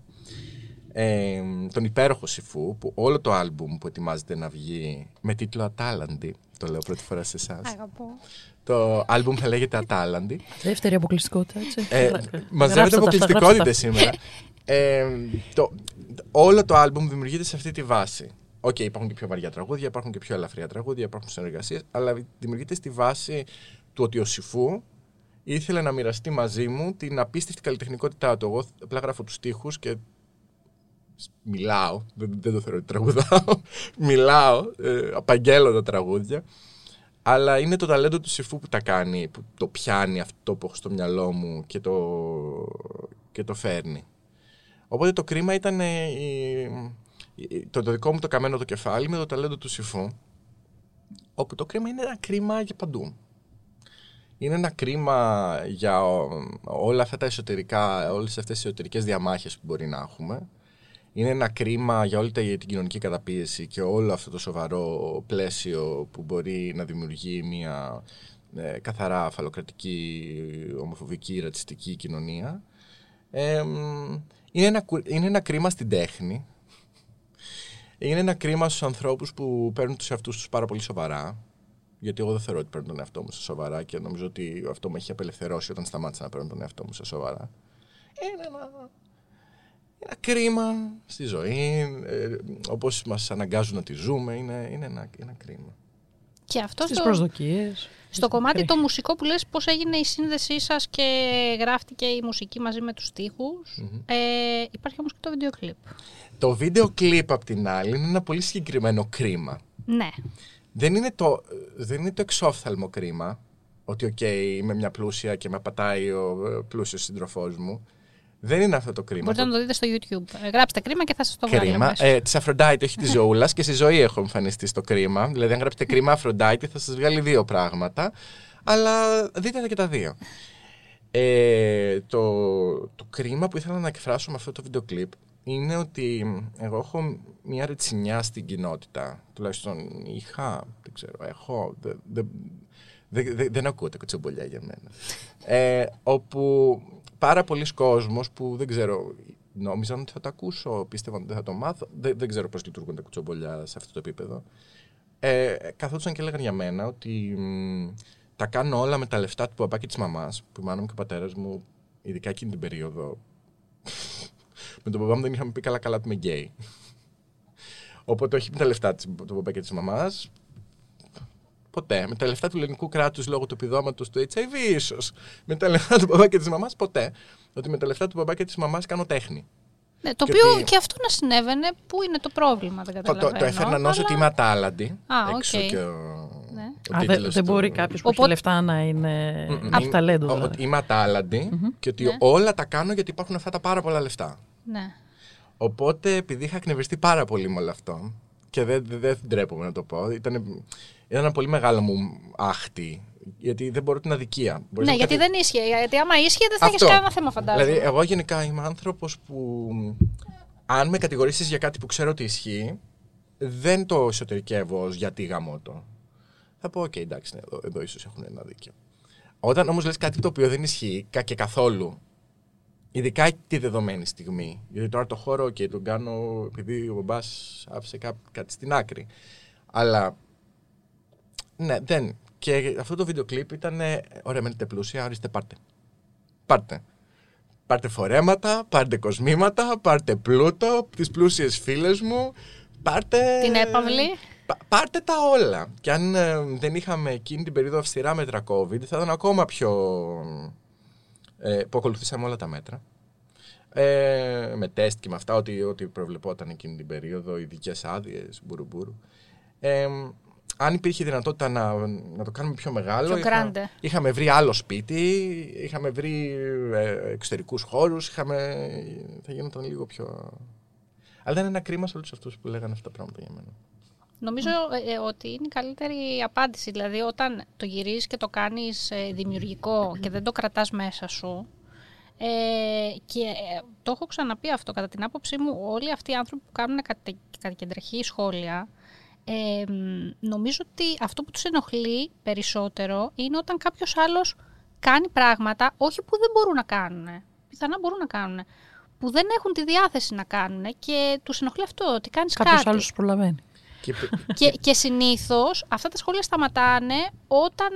ε, τον υπέροχο Σιφού, που όλο το άλμπουμ που ετοιμάζεται να βγει με τίτλο Ατάλαντη, το λέω πρώτη φορά σε εσάς. Αγαπώ. το άλμπουμ θα λέγεται Ατάλαντη. Δεύτερη αποκλειστικότητα, έτσι. Ε, Γράψτε μαζεύεται τα, αποκλειστικότητες γράψτε σήμερα. Ε, το, όλο το άλμπουμ δημιουργείται σε αυτή τη βάση. Οκ, υπάρχουν και πιο βαριά τραγούδια, υπάρχουν και πιο ελαφριά τραγούδια, υπάρχουν συνεργασίες, αλλά δημιουργείται στη βάση του ότι ο Σιφού ήθελε να μοιραστεί μαζί μου την απίστευτη καλλιτεχνικότητά του. Εγώ απλά γράφω τους στίχους και μιλάω, δεν, δεν το θεωρώ ότι τραγουδάω, μιλάω, ε, απαγγέλω τα τραγούδια. Αλλά είναι το ταλέντο του Σιφού που τα κάνει, που το πιάνει αυτό που έχω στο μυαλό μου και το, και το φέρνει. Οπότε το κρίμα ήταν ε, η- η- το, το δικό μου το καμένο το κεφάλι με το ταλέντο του Σιφού. Όπου το κρίμα είναι ένα κρίμα για παντού. Είναι ένα κρίμα για ο- όλα αυτά τα εσωτερικά, όλες αυτές τις εσωτερικές διαμάχες που μπορεί να έχουμε. Είναι ένα κρίμα για όλη τα- την κοινωνική καταπίεση και όλο αυτό το σοβαρό πλαίσιο που μπορεί να δημιουργεί μια ε, καθαρά φαλοκρατική, ομοφοβική, ρατσιστική κοινωνία. Ε, μ, είναι, ένα, κου- είναι ένα κρίμα στην τέχνη. Είναι ένα κρίμα στους ανθρώπους που παίρνουν τους εαυτούς τους πάρα πολύ σοβαρά. Γιατί εγώ δεν θεωρώ ότι παίρνω τον εαυτό μου σε σοβαρά και νομίζω ότι αυτό με έχει απελευθερώσει όταν σταμάτησα να παίρνω τον εαυτό μου σε σοβαρά. Είναι ένα, ένα κρίμα στη ζωή. Ε, όπως μας αναγκάζουν να τη ζούμε, είναι, είναι ένα, ένα κρίμα. Και αυτό Στις στο, προσδοκίες. στο κομμάτι Κρίμα. το μουσικό που λες πώς έγινε η σύνδεσή σας και γράφτηκε η μουσική μαζί με τους στιχους Ε, υπάρχει όμως και το βίντεο κλιπ. Το βίντεο κλιπ απ' την άλλη είναι ένα πολύ συγκεκριμένο κρίμα. Ναι. Δεν είναι το, δεν είναι το εξόφθαλμο κρίμα ότι οκ, είμαι μια πλούσια και με πατάει ο ε, πλούσιος σύντροφός μου. Δεν είναι αυτό το κρίμα. Μπορείτε να το δείτε στο YouTube. Ε, Γράψτε κρίμα και θα σας το βγάλω. κρίμα. μέσα. Ε, της Αφροντάιτη, όχι της Ζωούλα. και στη ζωή έχω εμφανιστεί στο κρίμα. Δηλαδή, αν γράψετε κρίμα Αφροντάιτη, θα σας βγάλει δύο πράγματα. Αλλά δείτε τα και τα δύο. Ε, το, το κρίμα που ήθελα να εκφράσω με αυτό το βίντεο κλιπ είναι ότι εγώ έχω μια ρετσινιά στην κοινότητα. Τουλάχιστον είχα, δεν ξέρω, έχω. Δεν, δεν, δεν, δεν, δεν ακούω τα κοτσομπολιά για μένα. Ε, όπου πάρα πολλοί κόσμος που δεν ξέρω, νόμιζαν ότι θα το ακούσω, πίστευαν ότι δεν θα το μάθω. Δεν, δεν ξέρω πώς λειτουργούν τα κουτσομπολιά σε αυτό το επίπεδο. Ε, καθόντουσαν και έλεγαν για μένα ότι μ, τα κάνω όλα με τα λεφτά του παπά και της μαμάς, που η μάνα μου και ο πατέρας μου, ειδικά εκείνη την περίοδο, με τον παπά μου δεν είχαμε πει καλά καλά ότι είμαι γκέι. Οπότε όχι με τα λεφτά της- του παπά και της μαμάς, Ποτέ. Με τα λεφτά του ελληνικού κράτους λόγω του επιδόματος του HIV, ίσως. Με τα λεφτά του παπά και της μαμάς, ποτέ. Ότι με τα λεφτά του παπά και της μαμάς κάνω τέχνη. Ναι, το και οποίο ότι- και αυτό να συνέβαινε, πού είναι το πρόβλημα, δεν Το, καταλαβαίνω. το, το έφερναν ως αλλά- ότι είμαι ατάλλαντη. Α, έξω οκ. και ο, Ναι. ο Α, δεν, τίτλος δεν του- μπορεί κάποιος που Οπότε- έχει λεφτά να είναι Μμμ. από ταλέντο. Είμαι- δηλαδή. Ότι είμαι ατάλλαντη και ότι Ναι. όλα τα κάνω γιατί υπάρχουν αυτά τα πάρα πολλά λεφτά. Ναι. Οπότε, επειδή είχα εκνευριστεί πάρα πολύ με όλο αυτό και δεν, δεν, δεν ντρέπομαι να το πω, ήταν, ήταν ένα πολύ μεγάλο μου άχτη. Γιατί δεν μπορώ την αδικία. Μπορείς Ναι, να γιατί κάτι- δεν ίσχυε. Γιατί άμα ίσχυε δεν θα είχε Αυτό. κανένα θέμα, φαντάζομαι. Δηλαδή, εγώ γενικά είμαι άνθρωπος που αν με κατηγορήσεις για κάτι που ξέρω ότι ισχύει, δεν το εσωτερικεύω ως γιατί γαμώ το. Θα πω, οκ, εντάξει, ναι, εδώ, εδώ ίσως έχουν ένα δίκιο. Όταν όμως λες κάτι το οποίο δεν ισχύει κα- και καθόλου, ειδικά τη δεδομένη στιγμή, γιατί τώρα το χώρο και τον κάνω επειδή ο μπαμπάς άφησε κά- κάτι στην άκρη. Αλλά ναι, δεν. Και αυτό το βίντεο κλιπ ήταν, ε, ωραία, μένετε πλούσια, ορίστε πάρτε. Πάρτε. Πάρτε φορέματα, πάρτε κοσμήματα, πάρτε πλούτο, τις πλούσιες φίλες μου, πάρτε... Την έπαυλη. Πα- πάρτε τα όλα. Και αν ε, δεν είχαμε εκείνη την περίοδο αυστηρά μέτρα COVID, θα ήταν ακόμα πιο... Ε, που ακολουθήσαμε όλα τα μέτρα. Ε, με τεστ και με αυτά, ό,τι, ό,τι προβλεπόταν εκείνη την περίοδο, ειδικές άδειες, μπουρουμπουρου. Ε, αν υπήρχε δυνατότητα να, να το κάνουμε πιο μεγάλο, Πιο είχα- grande. είχαμε βρει άλλο σπίτι, είχαμε βρει ε, εξωτερικούς χώρους, είχαμε, θα γίνονταν λίγο πιο... Αλλά δεν είναι ένα κρίμα σε όλους αυτούς που λέγανε αυτά τα πράγματα για μένα. Νομίζω ε, ε, ότι είναι η καλύτερη απάντηση. Δηλαδή, όταν το γυρίζεις και το κάνεις ε, δημιουργικό και δεν το κρατάς μέσα σου, ε, και ε, το έχω ξαναπεί αυτό, κατά την άποψή μου, όλοι αυτοί οι άνθρωποι που κάνουν κατε, κατακεντραχή σχόλια, ε, νομίζω ότι αυτό που τους ενοχλεί περισσότερο είναι όταν κάποιος άλλος κάνει πράγματα, όχι που δεν μπορούν να κάνουν, πιθανά μπορούν να κάνουν, που δεν έχουν τη διάθεση να κάνουν και τους ενοχλεί αυτό, ότι κάνεις Κάποιος κάτι. άλλος τους προλαβαίνει. Και, Και, και συνήθως αυτά τα σχόλια σταματάνε όταν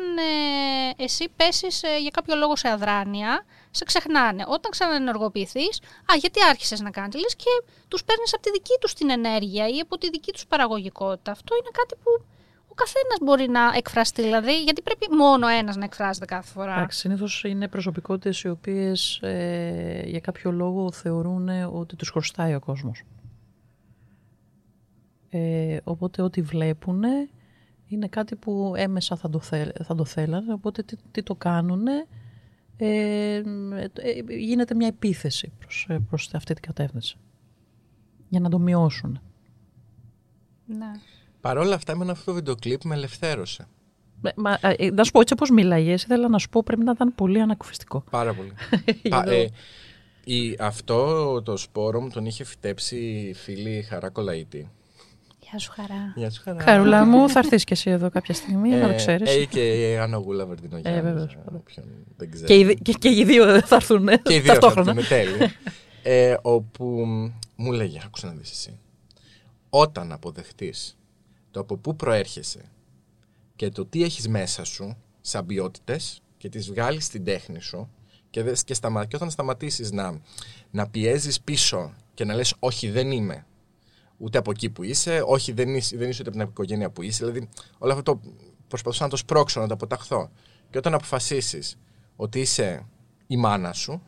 ε, εσύ πέσεις ε, για κάποιο λόγο σε αδράνεια, σε ξεχνάνε. Όταν ξαναενεργοποιηθείς, α, γιατί άρχισες να κάνεις, λες και τους παίρνεις από τη δική τους την ενέργεια ή από τη δική τους παραγωγικότητα. Αυτό είναι κάτι που ο καθένας μπορεί να εκφραστεί, δηλαδή, γιατί πρέπει μόνο ένας να εκφράζεται κάθε φορά. Εντάξει, συνήθως είναι προσωπικότητες οι οποίες ε, για κάποιο λόγο θεωρούν ότι τους χρωστάει ο κόσμος. Ε, οπότε ό,τι βλέπουν είναι κάτι που έμεσα θα το, θέλ, θα το θέλανε, οπότε τι, τι το κάνουν ε, ε, γίνεται μια επίθεση προς, ε, προς αυτή την κατεύθυνση για να το μειώσουν. Ναι. Παρ' όλα αυτά, εμένα αυτό το βίντεο κλιπ με ελευθέρωσε. Ε, Μα, ε, να σου πω έτσι όπως μιλάγες, ήθελα να σου πω πρέπει να ήταν πολύ ανακουφιστικό. Πάρα πολύ. Πα- ε, η, αυτό το σπόρο μου τον είχε φυτέψει η φίλη Χαρά Κολαϊτή. Γεια σου χαρά. Γεια σου Χαρά. Χαρούλα μου, θα έρθεις και εσύ εδώ κάποια στιγμή, να το ξέρεις. Ε, και η Άννα Γούλα Βερτινογιάννη. βεβαίως. όποιον δεν ξέρει. Και, οι, δι- και, και οι δύο θα έρθουν Και οι δύο θα ταυτόχρονα. έρθουν, τέλεια. ε, όπου μου λέγε, άκουσα να δεις εσύ, όταν αποδεχτείς το από πού προέρχεσαι και το τι έχεις μέσα σου, σαν ποιότητες, και τις βγάλεις στην τέχνη σου και, δες, και, σταμα, και όταν σταματήσεις να, να πιέζεις πίσω και να λες όχι δεν είμαι ούτε από εκεί που είσαι, όχι δεν είσαι, δεν είσαι ούτε από την οικογένεια που είσαι, δηλαδή όλο αυτό το προσπαθούσα να το σπρώξω, να το αποταχθώ. Και όταν αποφασίσεις ότι είσαι η μάνα σου,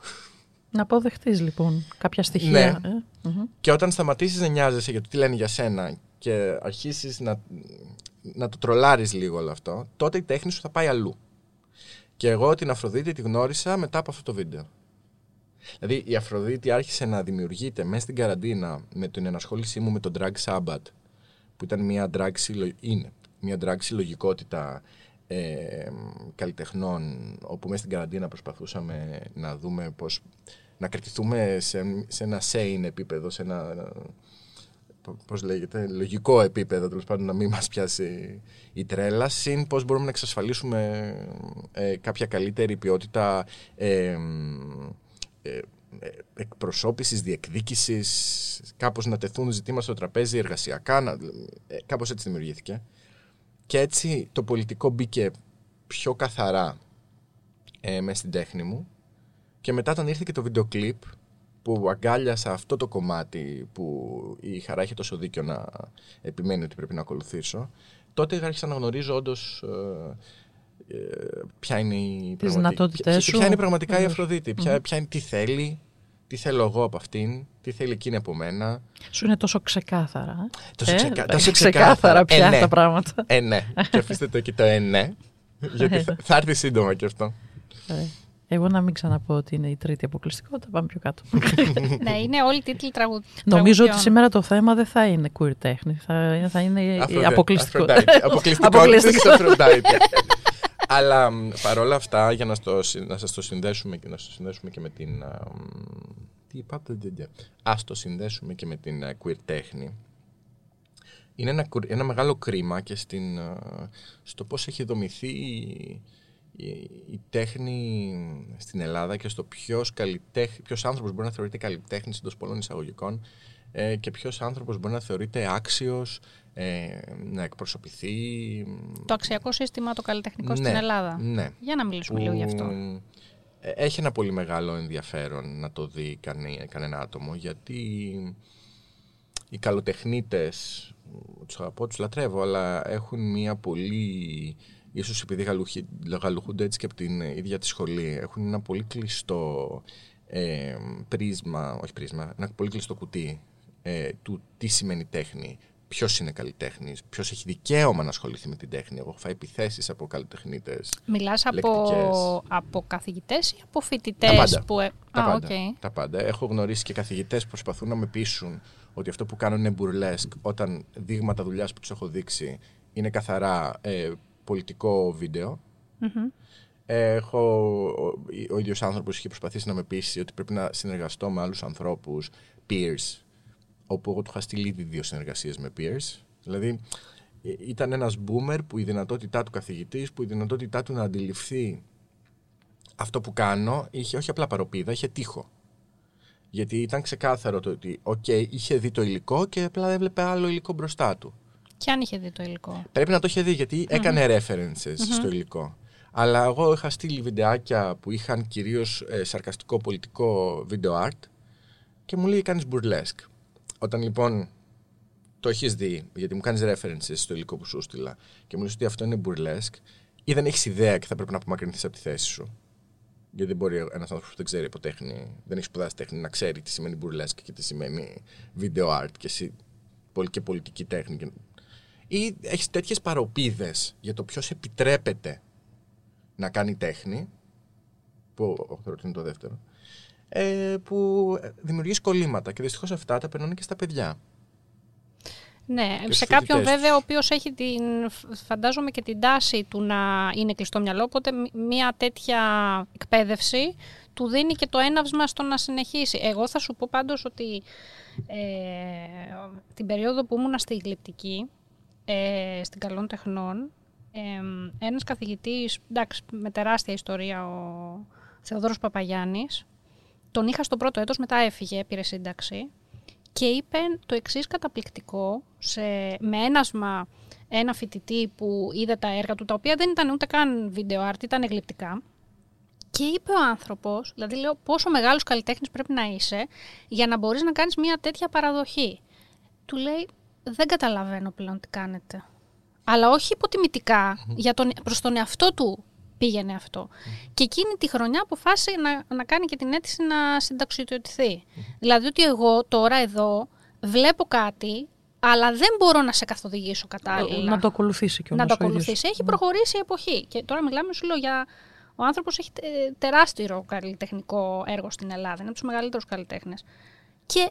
Να αποδεχτείς λοιπόν κάποια στοιχεία. Ναι. ε. Μμμ. Και όταν σταματήσεις να νοιάζεσαι για το τι λένε για σένα και αρχίσεις να, να το τρολάρεις λίγο όλο αυτό, τότε η τέχνη σου θα πάει αλλού. Και εγώ την Αφροδίτη τη γνώρισα μετά από αυτό το βίντεο. Δηλαδή η Αφροδίτη άρχισε να δημιουργείται μέσα στην καραντίνα με την ενασχόλησή μου με τον Drag Sabbath, που ήταν μια drag, συλλο- είναι, μια drag συλλογικότητα ε, καλλιτεχνών, όπου μέσα στην καραντίνα προσπαθούσαμε να δούμε πώς να κρατηθούμε σε, σε ένα sane επίπεδο, σε ένα, π- πώς λέγεται, λογικό επίπεδο, τέλος πάντων να μην μας πιάσει η τρέλα, συν πώς μπορούμε να εξασφαλίσουμε ε, κάποια καλύτερη ποιότητα ε, ε, ε, εκπροσώπησης, διεκδίκησης, κάπως να τεθούν ζητήματα στο τραπέζι εργασιακά, να, ε, κάπως έτσι δημιουργήθηκε. Και έτσι το πολιτικό μπήκε πιο καθαρά ε, μέσα στην τέχνη μου και μετά όταν ήρθε και το βίντεο κλιπ που αγκάλιασα αυτό το κομμάτι που η Χαρά είχε τόσο δίκιο να επιμένει ότι πρέπει να ακολουθήσω, τότε άρχισα να γνωρίζω όντως ποια είναι η Τις πραγματι- δυνατότητές και σου. Ποια είναι πραγματικά η Βεβαίως. Αφροδίτη, ποια, ποια είναι, τι θέλει, τι θέλω εγώ από αυτήν, τι θέλει εκείνη από μένα. Σου είναι τόσο ξεκάθαρα. ε. Τόσο, Ε, ξεκα- ε, τόσο ξεκάθαρα πια Ε, ναι. τα πράγματα. Ε, ναι. και αφήστε το εκεί το ε, ναι. Γιατί θα, θα έρθει σύντομα και αυτό. Ε, Εγώ να μην ξαναπώ ότι είναι η τρίτη αποκλειστικότητα, πάμε πιο κάτω. ναι, είναι όλοι τίτλοι τραγου... Νομίζω ότι τραγουδιών. σήμερα το θέμα δεν θα είναι queer τέχνη, θα, θα είναι η Αφροδι- αποκλειστικότητα. Αφροδάιτη. Αποκλειστικότητα Αποκλειστικό. της Αφροδάιτη. Αλλά μ, παρόλα αυτά, για να, στο, συ- να σας το συνδέσουμε και να σας το συνδέσουμε και με την... α, μ, Τι είπα, δεν- δεν- δεν. ας το συνδέσουμε και με την α, queer τέχνη. Είναι ένα, κουρ- ένα μεγάλο κρίμα και στην, α, στο πώς έχει δομηθεί η, η, η τέχνη στην Ελλάδα και στο ποιος, καλλιτέχ, ποιος άνθρωπος μπορεί να θεωρείται καλλιτέχνης εντός πολλών εισαγωγικών ε, και ποιος άνθρωπος μπορεί να θεωρείται άξιος ε, να εκπροσωπηθεί. Το αξιακό σύστημα το καλλιτεχνικό Ναι, στην Ελλάδα. Ναι. Για να μιλήσουμε λίγο γι' αυτό. ε, Έχει ένα πολύ μεγάλο ενδιαφέρον να το δει κανέ, κανένα άτομο γιατί οι καλοτεχνίτες, τους αγαπώ, τους λατρεύω, αλλά έχουν μια πολύ, ίσως επειδή γαλουχι- γαλουχούνται έτσι και από την ίδια τη σχολή, έχουν ένα πολύ κλειστό ε, πρίσμα, όχι πρίσμα, ένα πολύ κλειστό κουτί ε, του τι σημαίνει τέχνη, ποιος είναι καλλιτέχνης, ποιος έχει δικαίωμα να ασχοληθεί με την τέχνη. Εγώ έχω φάει επιθέσεις από καλλιτέχνιδες. Μιλάς από, λεκτικές. από καθηγητές ή από Τα φοιτητές πάντα. που... ε- Τα Α, πάντα. οκ. τα πάντα. Έχω γνωρίσει και καθηγητές που προσπαθούν να με πείσουν ότι αυτό που κάνω είναι burlesque όταν δείγματα δουλειάς που τους έχω δείξει είναι καθαρά ε, πολιτικό βίντεο. Έχω, ο, ο ίδιος άνθρωπος είχε προσπαθήσει να με πείσει ότι πρέπει να συνεργαστώ με άλλους ανθρώπους, peers, όπου εγώ του είχα στείλει ήδη δύο συνεργασίες με peers. Δηλαδή, ε, ήταν ένας boomer που η δυνατότητά του καθηγητής, που η δυνατότητά του να αντιληφθεί αυτό που κάνω, είχε όχι απλά παρωπίδα, είχε τείχο. Γιατί ήταν ξεκάθαρο το ότι, οκ, είχε δει το υλικό και απλά έβλεπε άλλο υλικό μπροστά του. Και αν είχε δει το υλικό. Πρέπει να το είχε δει γιατί έκανε references στο υλικό. Αλλά εγώ είχα στείλει βιντεάκια που είχαν κυρίως σαρκαστικό πολιτικό video art και μου λέει κάνεις burlesque. Όταν λοιπόν το έχεις δει, γιατί μου κάνεις references στο υλικό που σου στείλα και μου λες ότι αυτό είναι burlesque, ή δεν έχεις ιδέα και θα πρέπει να απομακρυνθείς από τη θέση σου. Γιατί δεν μπορεί ένας άνθρωπος που δεν ξέρει από τέχνη, δεν έχει σπουδάσει τέχνη, να ξέρει τι σημαίνει burlesque και τι σημαίνει video art και, εσύ, και πολιτική τέχνη. Ή έχεις τέτοιες παροπίδες για το ποιος επιτρέπεται να κάνει τέχνη, που θεωρώ ότι είναι το δεύτερο, ε, που δημιουργείς κολλήματα και δυστυχώς αυτά τα περνάνε και στα παιδιά. Ναι, σε κάποιον βέβαια ο οποίος έχει την, φαντάζομαι και την τάση του να είναι κλειστό μυαλό, οπότε μια τέτοια εκπαίδευση του δίνει και το έναυσμα στο να συνεχίσει. Εγώ θα σου πω πάντως ότι ε, την περίοδο που ήμουν στη γλυπτική, ε, στην Καλών Τεχνών, ε, ένας καθηγητής, εντάξει, με τεράστια ιστορία, ο Θεοδόρος Παπαγιάννης, τον είχα στο πρώτο έτος, μετά έφυγε, πήρε σύνταξη και είπε το εξής καταπληκτικό, σε, με ένασμα ένα φοιτητή που είδε τα έργα του, τα οποία δεν ήταν ούτε καν βίντεο art, ήταν εγλυπτικά. Και είπε ο άνθρωπος, δηλαδή λέω πόσο μεγάλος καλλιτέχνης πρέπει να είσαι για να μπορείς να κάνεις μια τέτοια παραδοχή. Του λέει, Δεν καταλαβαίνω πλέον τι κάνετε. Αλλά όχι υποτιμητικά, για τον, προς τον εαυτό του πήγαινε αυτό. Και εκείνη τη χρονιά αποφάσισε να, να κάνει και την αίτηση να συνταξιοτηθεί. Δηλαδή ότι εγώ τώρα εδώ βλέπω κάτι, αλλά δεν μπορώ να σε καθοδηγήσω κατάλληλα. Να το ακολουθήσει και Να το ακολουθήσει. Έχει προχωρήσει η εποχή. Και τώρα μιλάμε, σου λέω, για... Ο άνθρωπος έχει τεράστιο καλλιτεχνικό έργο στην Ελλάδα. Είναι από τους μεγαλύτερους καλλιτέχνες. Και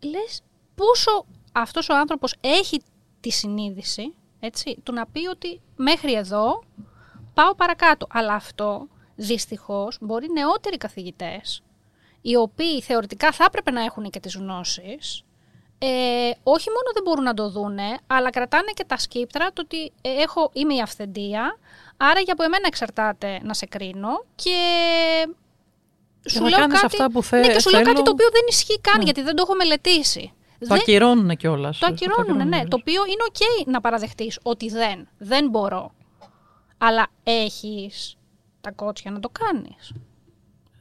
λες πόσο αυτός ο άνθρωπος έχει τη συνείδηση έτσι, του να πει ότι μέχρι εδώ πάω παρακάτω. Αλλά αυτό δυστυχώς μπορεί νεότεροι καθηγητές, οι οποίοι θεωρητικά θα έπρεπε να έχουν και τις γνώσεις, ε, όχι μόνο δεν μπορούν να το δούνε, αλλά κρατάνε και τα σκύπτρα το ότι έχω, είμαι η αυθεντία, άρα για από εμένα εξαρτάται να σε κρίνω και σου λέω κάτι, αυτά που θε, ναι, και σου θέλω... λέω κάτι το οποίο δεν ισχύει καν, ναι. γιατί δεν το έχω μελετήσει. Το δεν... ακυρώνουν κιόλας. Το ακυρώνουν, ναι. Το οποίο είναι οκ να παραδεχτείς ότι δεν, δεν μπορώ αλλά έχεις τα κότσια να το κάνεις.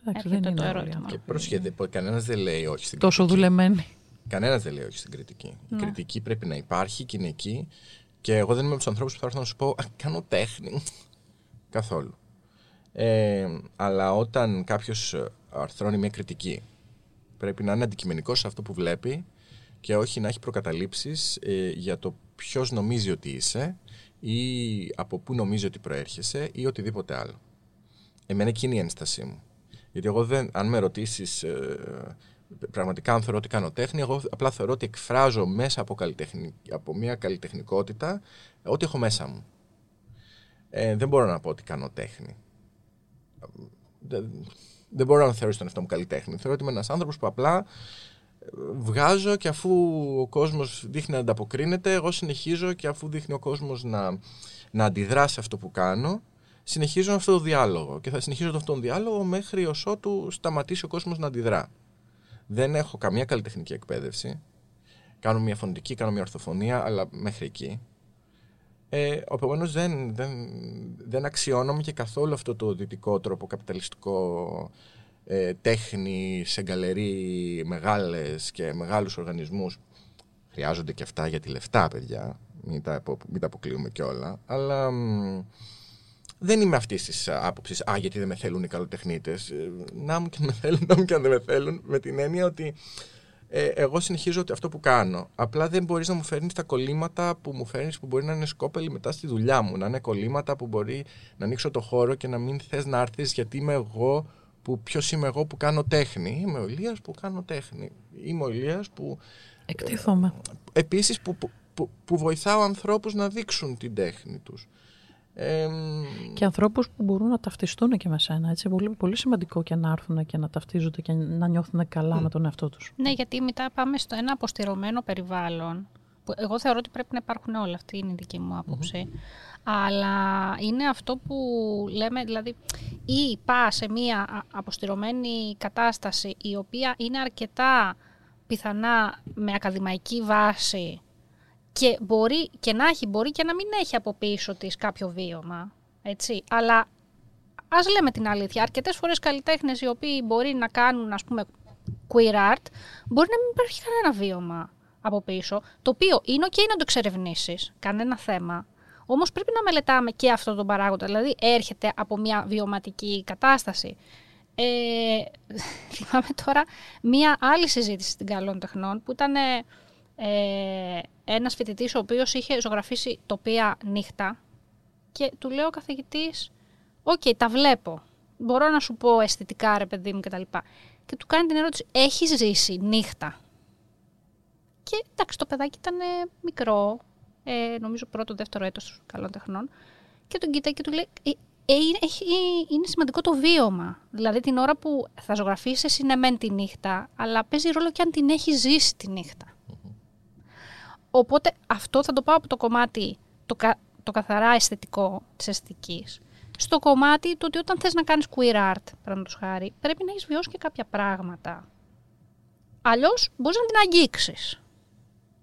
Εντάξει, δεν είναι το ερώτημα. Και πρόσεξε δε, κανένας δεν λέει όχι στην Τόσο κριτική. δουλεμένη. Κανένας δεν λέει όχι στην κριτική. Ναι. Η κριτική πρέπει να υπάρχει και είναι εκεί. Και εγώ δεν είμαι από τους ανθρώπους που θα έρθω να σου πω κάνω τέχνη. Καθόλου. Ε, αλλά όταν κάποιος αρθρώνει μια κριτική, πρέπει να είναι αντικειμενικός σε αυτό που βλέπει και όχι να έχει προκαταλήψεις ε, για το ποιος νομίζει ότι είσαι ή από πού νομίζει ότι προέρχεσαι ή οτιδήποτε άλλο. Εμένα εκείνη η ένστασή μου. Γιατί εγώ δεν, αν με ρωτήσεις ε, πραγματικά αν θεωρώ ότι κάνω τέχνη, εγώ απλά θεωρώ ότι εκφράζω μέσα από, από μια καλλιτεχνικότητα ό,τι έχω μέσα μου. Ε, δεν μπορώ να πω ότι κάνω τέχνη. Δεν, δεν μπορώ να θεωρήσω τον εαυτό μου καλλιτέχνη. Θεωρώ ότι είμαι ένας άνθρωπος που απλά βγάζω και αφού ο κόσμος δείχνει να ανταποκρίνεται, εγώ συνεχίζω και αφού δείχνει ο κόσμος να, να αντιδρά σε αυτό που κάνω, συνεχίζω αυτό το διάλογο και θα συνεχίζω αυτόν τον διάλογο μέχρι ως ότου σταματήσει ο κόσμος να αντιδρά. Δεν έχω καμία καλλιτεχνική εκπαίδευση. Κάνω μια φωνητική, κάνω μια ορθοφωνία, αλλά μέχρι εκεί. Ε, Επομένως δεν, δεν, δεν αξιώνομαι και καθόλου αυτό το δυτικό τρόπο καπιταλιστικό ε, τέχνη σε γκαλερί μεγάλες και μεγάλους οργανισμούς. Χρειάζονται και αυτά για τη λεφτά, παιδιά. Μην τα, μην τα αποκλείουμε κιόλα. Αλλά δεν είμαι αυτής της άποψης. Α, γιατί δεν με θέλουν οι καλλιτεχνίτε. Ε, να μου και με θέλουν, να μου και αν δεν με θέλουν. Με την έννοια ότι ε, εγώ συνεχίζω ότι αυτό που κάνω. Απλά δεν μπορείς να μου φέρνεις τα κολλήματα που μου φέρνεις που μπορεί να είναι σκόπελοι μετά στη δουλειά μου. Να είναι κολλήματα που μπορεί να ανοίξω το χώρο και να μην θες να έρθεις γιατί είμαι εγώ που ποιος είμαι εγώ που κάνω τέχνη. Είμαι ο Ηλίας που κάνω τέχνη. είμαι ο Ηλίας που Εκτίθομαι. επίσης που, που, που, που βοηθάω ανθρώπους να δείξουν την τέχνη τους. Ε, Και ανθρώπους που μπορούν να ταυτιστούν και με σένα. Έτσι, πολύ, πολύ σημαντικό και να έρθουν και να ταυτίζονται και να νιώθουν καλά με τον εαυτό τους. Ναι, γιατί μετά πάμε στο ένα αποστηρωμένο περιβάλλον. Που εγώ θεωρώ ότι πρέπει να υπάρχουν όλα. Αυτή είναι η δική μου άποψη. Αλλά είναι αυτό που λέμε, δηλαδή, ή πά σε μία α- αποστηρωμένη κατάσταση η οποία είναι αρκετά πιθανά με ακαδημαϊκή βάση και μπορεί και να έχει, μπορεί και να μην έχει από πίσω της κάποιο βίωμα, έτσι. Αλλά ας λέμε την αλήθεια, αρκετές φορές καλλιτέχνες οι οποίοι μπορεί να κάνουν, ας πούμε, queer art, μπορεί να μην υπάρχει κανένα βίωμα από πίσω, το οποίο είναι ok να το εξερευνήσεις, κανένα θέμα. Όμως πρέπει να μελετάμε και αυτό τον παράγοντα, δηλαδή έρχεται από μια βιωματική κατάσταση. Ε, θυμάμαι τώρα μία άλλη συζήτηση στην Καλών Τεχνών που ήταν ε, ένας φοιτητής ο οποίος είχε ζωγραφίσει τοπία νύχτα και του λέω ο καθηγητής «OK, τα βλέπω. Μπορώ να σου πω αισθητικά ρε παιδί μου κτλ». Και του κάνει την ερώτηση «Έχεις ζήσει νύχτα» Και εντάξει, το παιδάκι ήταν ε, μικρό, ε, νομίζω πρώτο, δεύτερο έτος καλών τεχνών. Και τον κοιτάει και του λέει, ε, ε, είναι, έχει, ε, είναι σημαντικό το βίωμα. Δηλαδή την ώρα που θα ζωγραφίσεις εσύ ναι μεν τη νύχτα, αλλά παίζει ρόλο και αν την έχει ζήσει τη νύχτα. Οπότε αυτό θα το πάω από το κομμάτι το, κα- το καθαρά αισθητικό της αισθητικής. Στο κομμάτι το ότι όταν θες να κάνεις queer art, παραδείγματος χάρη, πρέπει να έχεις βιώσει και κάποια πράγματα. Αλλιώς μπορείς να την αγγίξεις.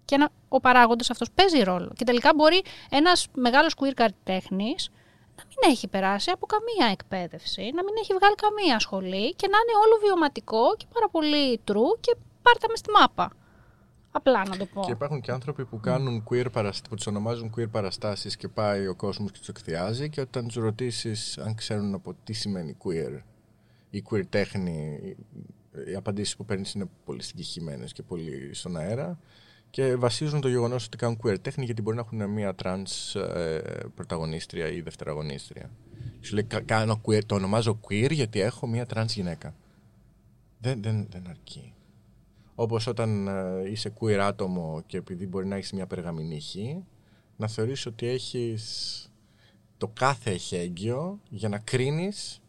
Και ένα, ο παράγοντας αυτός παίζει ρόλο. Και τελικά μπορεί ένας μεγάλος queer καλλιτέχνη να μην έχει περάσει από καμία εκπαίδευση, να μην έχει βγάλει καμία σχολή και να είναι όλο βιωματικό και πάρα πολύ true και πάρτα μες στη μάπα. Απλά να το πω. Και υπάρχουν και άνθρωποι που κάνουν queer παραστάσεις, που τους ονομάζουν queer παραστάσεις και πάει ο κόσμος και τους εκθιάζει και όταν τους ρωτήσεις αν ξέρουν από τι σημαίνει queer ή queer τέχνη, οι απαντήσεις που παίρνεις είναι πολύ συγκεκριμένες και πολύ στον αέρα και βασίζουν το γεγονός ότι κάνουν queer τέχνη γιατί μπορεί να έχουν μια τρανς ε, πρωταγωνίστρια ή δευτεραγωνίστρια. Σου λέει, «Κα- κάνω queer, το ονομάζω queer γιατί έχω μια τρανς γυναίκα. Δεν, δεν, δεν αρκεί. Όπως όταν ε, είσαι queer άτομο και επειδή μπορεί να έχεις μια περγαμηνύχη, να θεωρείς ότι έχεις το κάθε εχέγγυο για να κρίνεις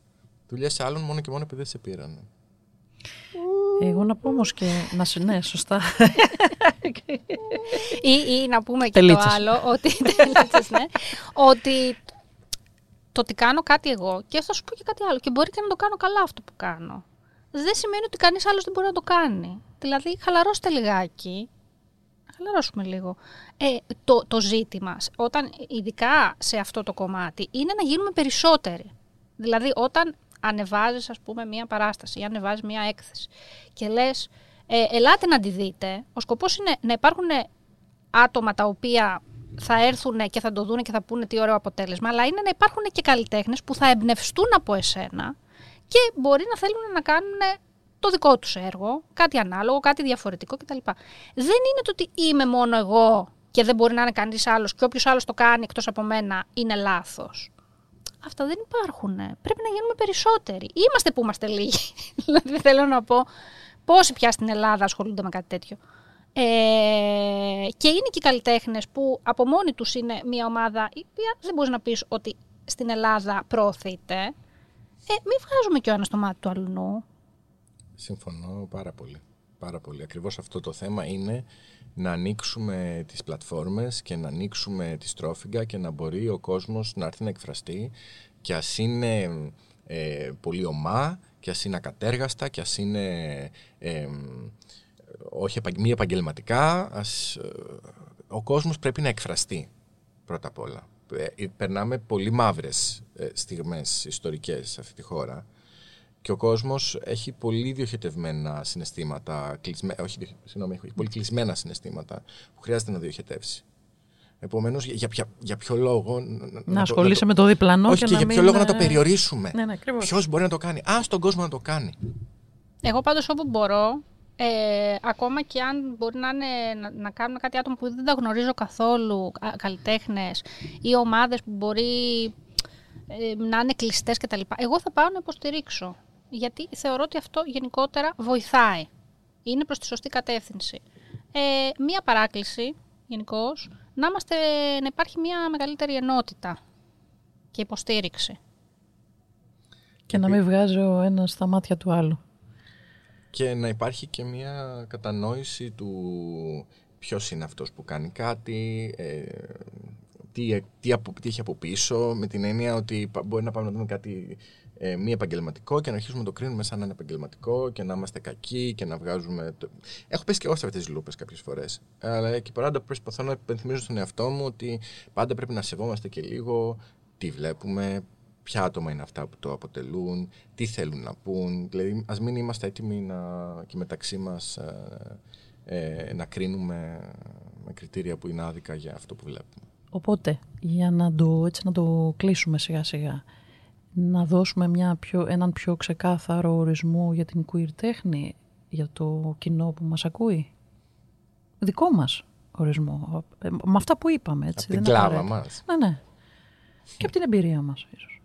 δουλειές άλλων μόνο και μόνο επειδή δεν σε πήραν. Εγώ να πω όμως και. Να σε, ναι, σωστά. Ή, ή να πούμε και Τελίτσες. το άλλο, ότι, τελίτσες, ναι, ότι το ότι κάνω κάτι εγώ και θα σου πω και κάτι άλλο και μπορεί και να το κάνω καλά αυτό που κάνω. Δεν σημαίνει ότι κανείς άλλος δεν μπορεί να το κάνει. Δηλαδή, χαλαρώστε λιγάκι. Χαλαρώσουμε λίγο. Ε, το, το ζήτημα, όταν, ειδικά σε αυτό το κομμάτι, είναι να γίνουμε περισσότεροι. Δηλαδή, όταν ανεβάζεις, ας πούμε, μία παράσταση ή ανεβάζεις μία έκθεση και λες, ε, ελάτε να τη δείτε, ο σκοπός είναι να υπάρχουν άτομα τα οποία θα έρθουν και θα το δούνε και θα πούνε τι ωραίο αποτέλεσμα, αλλά είναι να υπάρχουν και καλλιτέχνες που θα εμπνευστούν από εσένα και μπορεί να θέλουν να κάνουν το δικό τους έργο, κάτι ανάλογο, κάτι διαφορετικό κτλ. Δεν είναι το ότι είμαι μόνο εγώ και δεν μπορεί να είναι κανείς άλλος και όποιος άλλος το κάνει εκτός από μένα είναι λάθος. Αυτά δεν υπάρχουν. Πρέπει να γίνουμε περισσότεροι. Είμαστε που είμαστε λίγοι. δηλαδή θέλω να πω πόσοι πια στην Ελλάδα ασχολούνται με κάτι τέτοιο. Ε, και είναι και οι καλλιτέχνες που από μόνοι τους είναι μια ομάδα η οποία δεν μπορείς να πεις ότι στην Ελλάδα προωθείται. Ε, μην βγάζουμε και ο ένας το μάτι του αλλού. Συμφωνώ πάρα πολύ. Πάρα πολύ. Ακριβώς αυτό το θέμα είναι να ανοίξουμε τις πλατφόρμες και να ανοίξουμε τη στρόφιγγα και να μπορεί ο κόσμος να έρθει να εκφραστεί και ας είναι ε, πολύ ομά και ας είναι ακατέργαστα και ας είναι ε, όχι επαγ- μη επαγγελματικά. Ας, ε, ο κόσμος πρέπει να εκφραστεί πρώτα απ' όλα. Ε, περνάμε πολύ μαύρες ε, στιγμές ιστορικές σε αυτή τη χώρα και ο κόσμος έχει πολύ διοχετευμένα συναισθήματα, κλεισμέ, όχι, διοχε- συγγνώμη, έχει πολύ κλεισμένα συναισθήματα που χρειάζεται να διοχετεύσει. Επομένως, για, για, ποια- για ποιο λόγο... Να, να ασχολείσαι με το διπλανό Όχι, και, και, να για μην, ποιο λόγο να ε, το περιορίσουμε. Ναι, ναι, ακριβώς. Ποιος μπορεί να το κάνει. Α, στον κόσμο να το κάνει. Εγώ πάντως όπου μπορώ, ε, ακόμα και αν μπορεί να, είναι, να, να κάνουν κάτι άτομα που δεν τα γνωρίζω καθόλου, καλλιτέχνες ή ομάδες που μπορεί ε, να είναι κλειστές κτλ. Εγώ θα πάω να υποστηρίξω. Γιατί θεωρώ ότι αυτό γενικότερα βοηθάει. Είναι προς τη σωστή κατεύθυνση. Ε, μία παράκληση, γενικώς, να, είμαστε, να υπάρχει μία μεγαλύτερη ενότητα και υποστήριξη. Και να μην βγάζει ο ένας στα μάτια του άλλου. Και να υπάρχει και μια κατανόηση του ποιος είναι αυτός που κάνει κάτι, ε, τι, τι, απο, τι έχει από πίσω, με την έννοια ότι μπορεί να πάμε να δούμε κάτι ε, μη επαγγελματικό και να αρχίσουμε να το κρίνουμε σαν να είναι επαγγελματικό και να είμαστε κακοί και να βγάζουμε. Το... Έχω πέσει και εγώ σε αυτές τις λούπες κάποιες φορές. Αλλά εκεί πάντα προσπαθώ να υπενθυμίζω στον εαυτό μου ότι πάντα πρέπει να σεβόμαστε και λίγο τι βλέπουμε, ποια άτομα είναι αυτά που το αποτελούν, τι θέλουν να πούν. Δηλαδή, ας μην είμαστε έτοιμοι να, και μεταξύ μας ε, ε, να κρίνουμε με κριτήρια που είναι άδικα για αυτό που βλέπουμε. Οπότε, για να το, έτσι, να το κλείσουμε σιγά σιγά, να δώσουμε μια πιο, έναν πιο ξεκάθαρο ορισμό για την queer τέχνη, για το κοινό που μας ακούει; Δικό μας ορισμό. Ε, με αυτά που είπαμε, έτσι. Από την κλάβα μας. Ναι, ναι. Και από την εμπειρία μας, ίσως.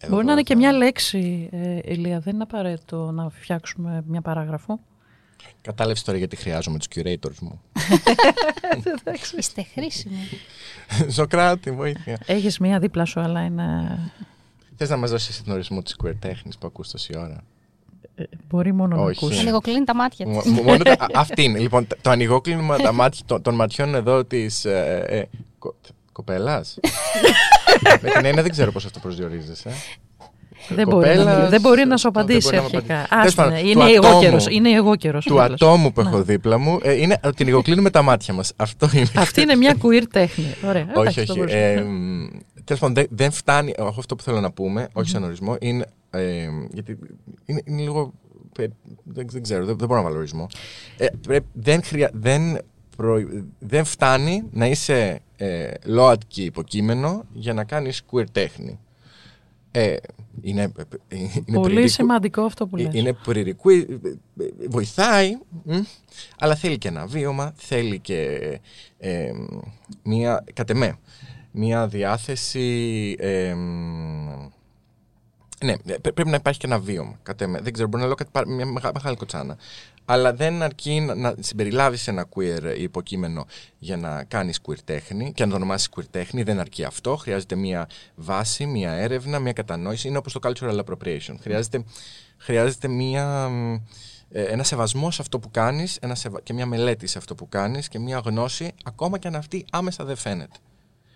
Εδώ Μπορεί να είναι και μια λέξη, ε, Ηλία. Δεν είναι απαραίτητο να φτιάξουμε μια παράγραφο. Κατάλαβες τώρα γιατί χρειάζομαι τους curators μου. Είστε χρήσιμοι. Σοκράτη, βοήθεια. Έχεις μία δίπλα σου, αλλά είναι. Θες να μας δώσεις τον ορισμό της queer τέχνη που ακούς τόση ώρα; Ε, μπορεί μόνο να ακούσει. Ανοιγοκλίνει τα μάτια της. Αυτή είναι. Λοιπόν, το ανοιγόκλινο τα μάτια των ματιών εδώ της. Ε, ε, Κοπέλας. Με την έννοια δεν ξέρω πώς αυτό προσδιορίζεσαι. Δεν μπορεί, να, δεν μπορεί να σου απαντήσει αρχικά. είναι, εγώ καιρός, είναι εγώ καιρός. Του ατόμου που έχω δίπλα μου ε, είναι ότι την λιγοκλίνουμε τα μάτια μας. Αυτό είναι. Αυτή είναι μια queer τέχνη. Ωραία. Όχι, όχι. Ε, Τέλος πάντων, δεν φτάνει. Αυτό που θέλω να πούμε, όχι σαν ορισμό, είναι. Ε, γιατί είναι, είναι λίγο. Δεν, δεν ξέρω, δεν, δεν μπορώ να βάλω ορισμό. Ε, δεν, χρεια, δεν, προ, δεν φτάνει να είσαι ε, ΛΟΑΤΚΙ υποκείμενο για να κάνεις queer τέχνη. Ε, είναι, είναι Πολύ σημαντικό αυτό που λες. Είναι πρηρικού, βοηθάει, αλλά θέλει και ένα βίωμα, θέλει και ε, μία, κατ' εμέ, μία διάθεση... Ε, ναι, πρέπει να υπάρχει και ένα βίωμα. Κατ εμέ. Δεν ξέρω, μπορεί να λέω κάτι, μια μεγάλη κοτσάνα αλλά δεν αρκεί να, να συμπεριλάβεις ένα queer υποκείμενο για να κάνεις queer τέχνη και να το ονομάσεις queer τέχνη, δεν αρκεί αυτό. Χρειάζεται μια βάση, μια έρευνα, μια κατανόηση. Είναι όπως το cultural appropriation. Χρειάζεται, χρειάζεται μια, ε, ένα σεβασμός σε αυτό που κάνεις ένα και μια μελέτη σε αυτό που κάνεις και μια γνώση, ακόμα και αν αυτή άμεσα δεν φαίνεται.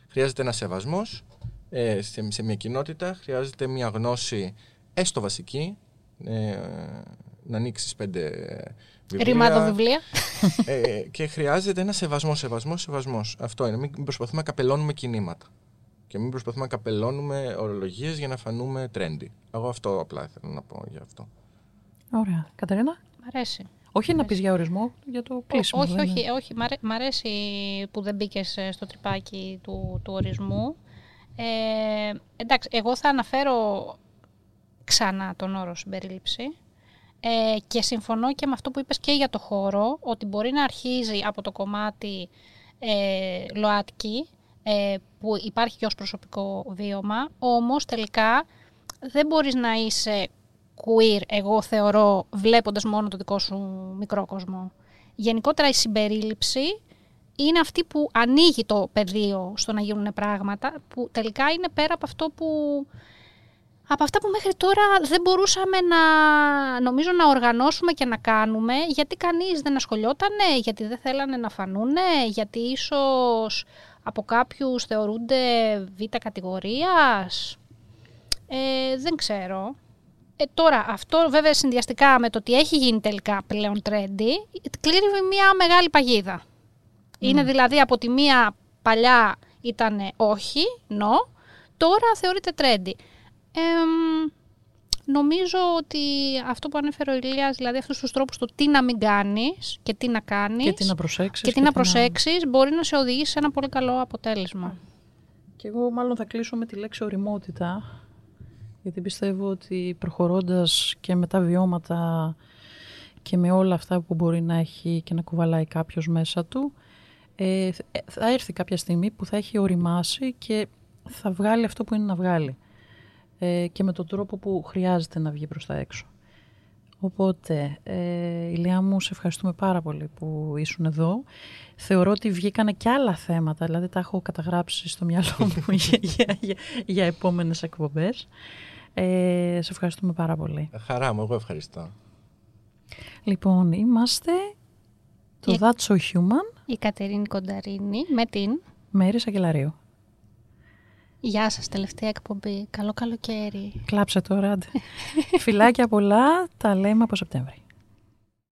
Χρειάζεται ένα σεβασμός ε, σε, σε μια κοινότητα, χρειάζεται μια γνώση έστω βασική, ε, να ανοίξεις πέντε βιβλία. Ρημάδο βιβλία. Ε, και χρειάζεται ένα σεβασμός, σεβασμός, σεβασμός. Αυτό είναι. Μην προσπαθούμε να καπελώνουμε κινήματα. Και μην προσπαθούμε να καπελώνουμε ορολογίες για να φανούμε trendy. Εγώ αυτό απλά θέλω να πω για αυτό. Ωραία. Καταρίνα. Μ' αρέσει. Όχι να πεις για ορισμό, για το κλείσιμο. όχι, όχι, όχι. Μ' αρέσει που δεν μπήκες στο τρυπάκι του, του ορισμού. Ε, εντάξει, εγώ θα αναφέρω ξανά τον όρο συμπερίληψη. Ε, και συμφωνώ και με αυτό που είπες και για το χώρο, ότι μπορεί να αρχίζει από το κομμάτι ε, ΛΟΑΤΚΙ, ε, που υπάρχει και ως προσωπικό βίωμα, όμως τελικά δεν μπορείς να είσαι queer, εγώ θεωρώ, βλέποντας μόνο το δικό σου μικρό κόσμο. Γενικότερα η συμπερίληψη είναι αυτή που ανοίγει το πεδίο στο να γίνουν πράγματα, που τελικά είναι πέρα από αυτό που από αυτά που μέχρι τώρα δεν μπορούσαμε να, νομίζω, να οργανώσουμε και να κάνουμε, γιατί κανείς δεν ασχολιότανε, γιατί δεν θέλανε να φανούνε, γιατί ίσως από κάποιους θεωρούνται β' κατηγορίας. Ε, δεν ξέρω. Ε, τώρα, αυτό βέβαια συνδυαστικά με το ότι έχει γίνει τελικά πλέον trendy, κλείνει μια μεγάλη παγίδα. Είναι δηλαδή από τη μία παλιά ήταν όχι, no, τώρα θεωρείται trendy νομίζω ότι αυτό που ανέφερε ο Ηλίας, δηλαδή αυτούς τους τρόπους του τι να μην κάνεις και τι να κάνεις και τι να προσέξεις, και τι να προσέξεις μπορεί να σε οδηγήσει σε ένα πολύ καλό αποτέλεσμα. Και εγώ μάλλον θα κλείσω με τη λέξη οριμότητα, γιατί πιστεύω ότι προχωρώντας και με τα βιώματα και με όλα αυτά που μπορεί να έχει και να κουβαλάει κάποιος μέσα του, ε, θα έρθει κάποια στιγμή που θα έχει οριμάσει και θα βγάλει αυτό που είναι να βγάλει. Ε, και με τον τρόπο που χρειάζεται να βγει προς τα έξω. Οπότε, ε, Ηλία μου, σε ευχαριστούμε πάρα πολύ που ήσουν εδώ. Θεωρώ ότι βγήκανε και άλλα θέματα, δηλαδή τα έχω καταγράψει στο μυαλό μου για, για, για, για επόμενες εκπομπές. Ε, σε ευχαριστούμε πάρα πολύ. Χαρά μου, εγώ ευχαριστώ. Λοιπόν, είμαστε το Η- That's So Human, Η Κατερίνη Κονταρίνη με την... Μέρης Σακελαρίου. Γεια σας, τελευταία εκπομπή. Καλό καλοκαίρι. Κλάψε τώρα. άντε. Φιλάκια πολλά, τα λέμε από Σεπτέμβρη.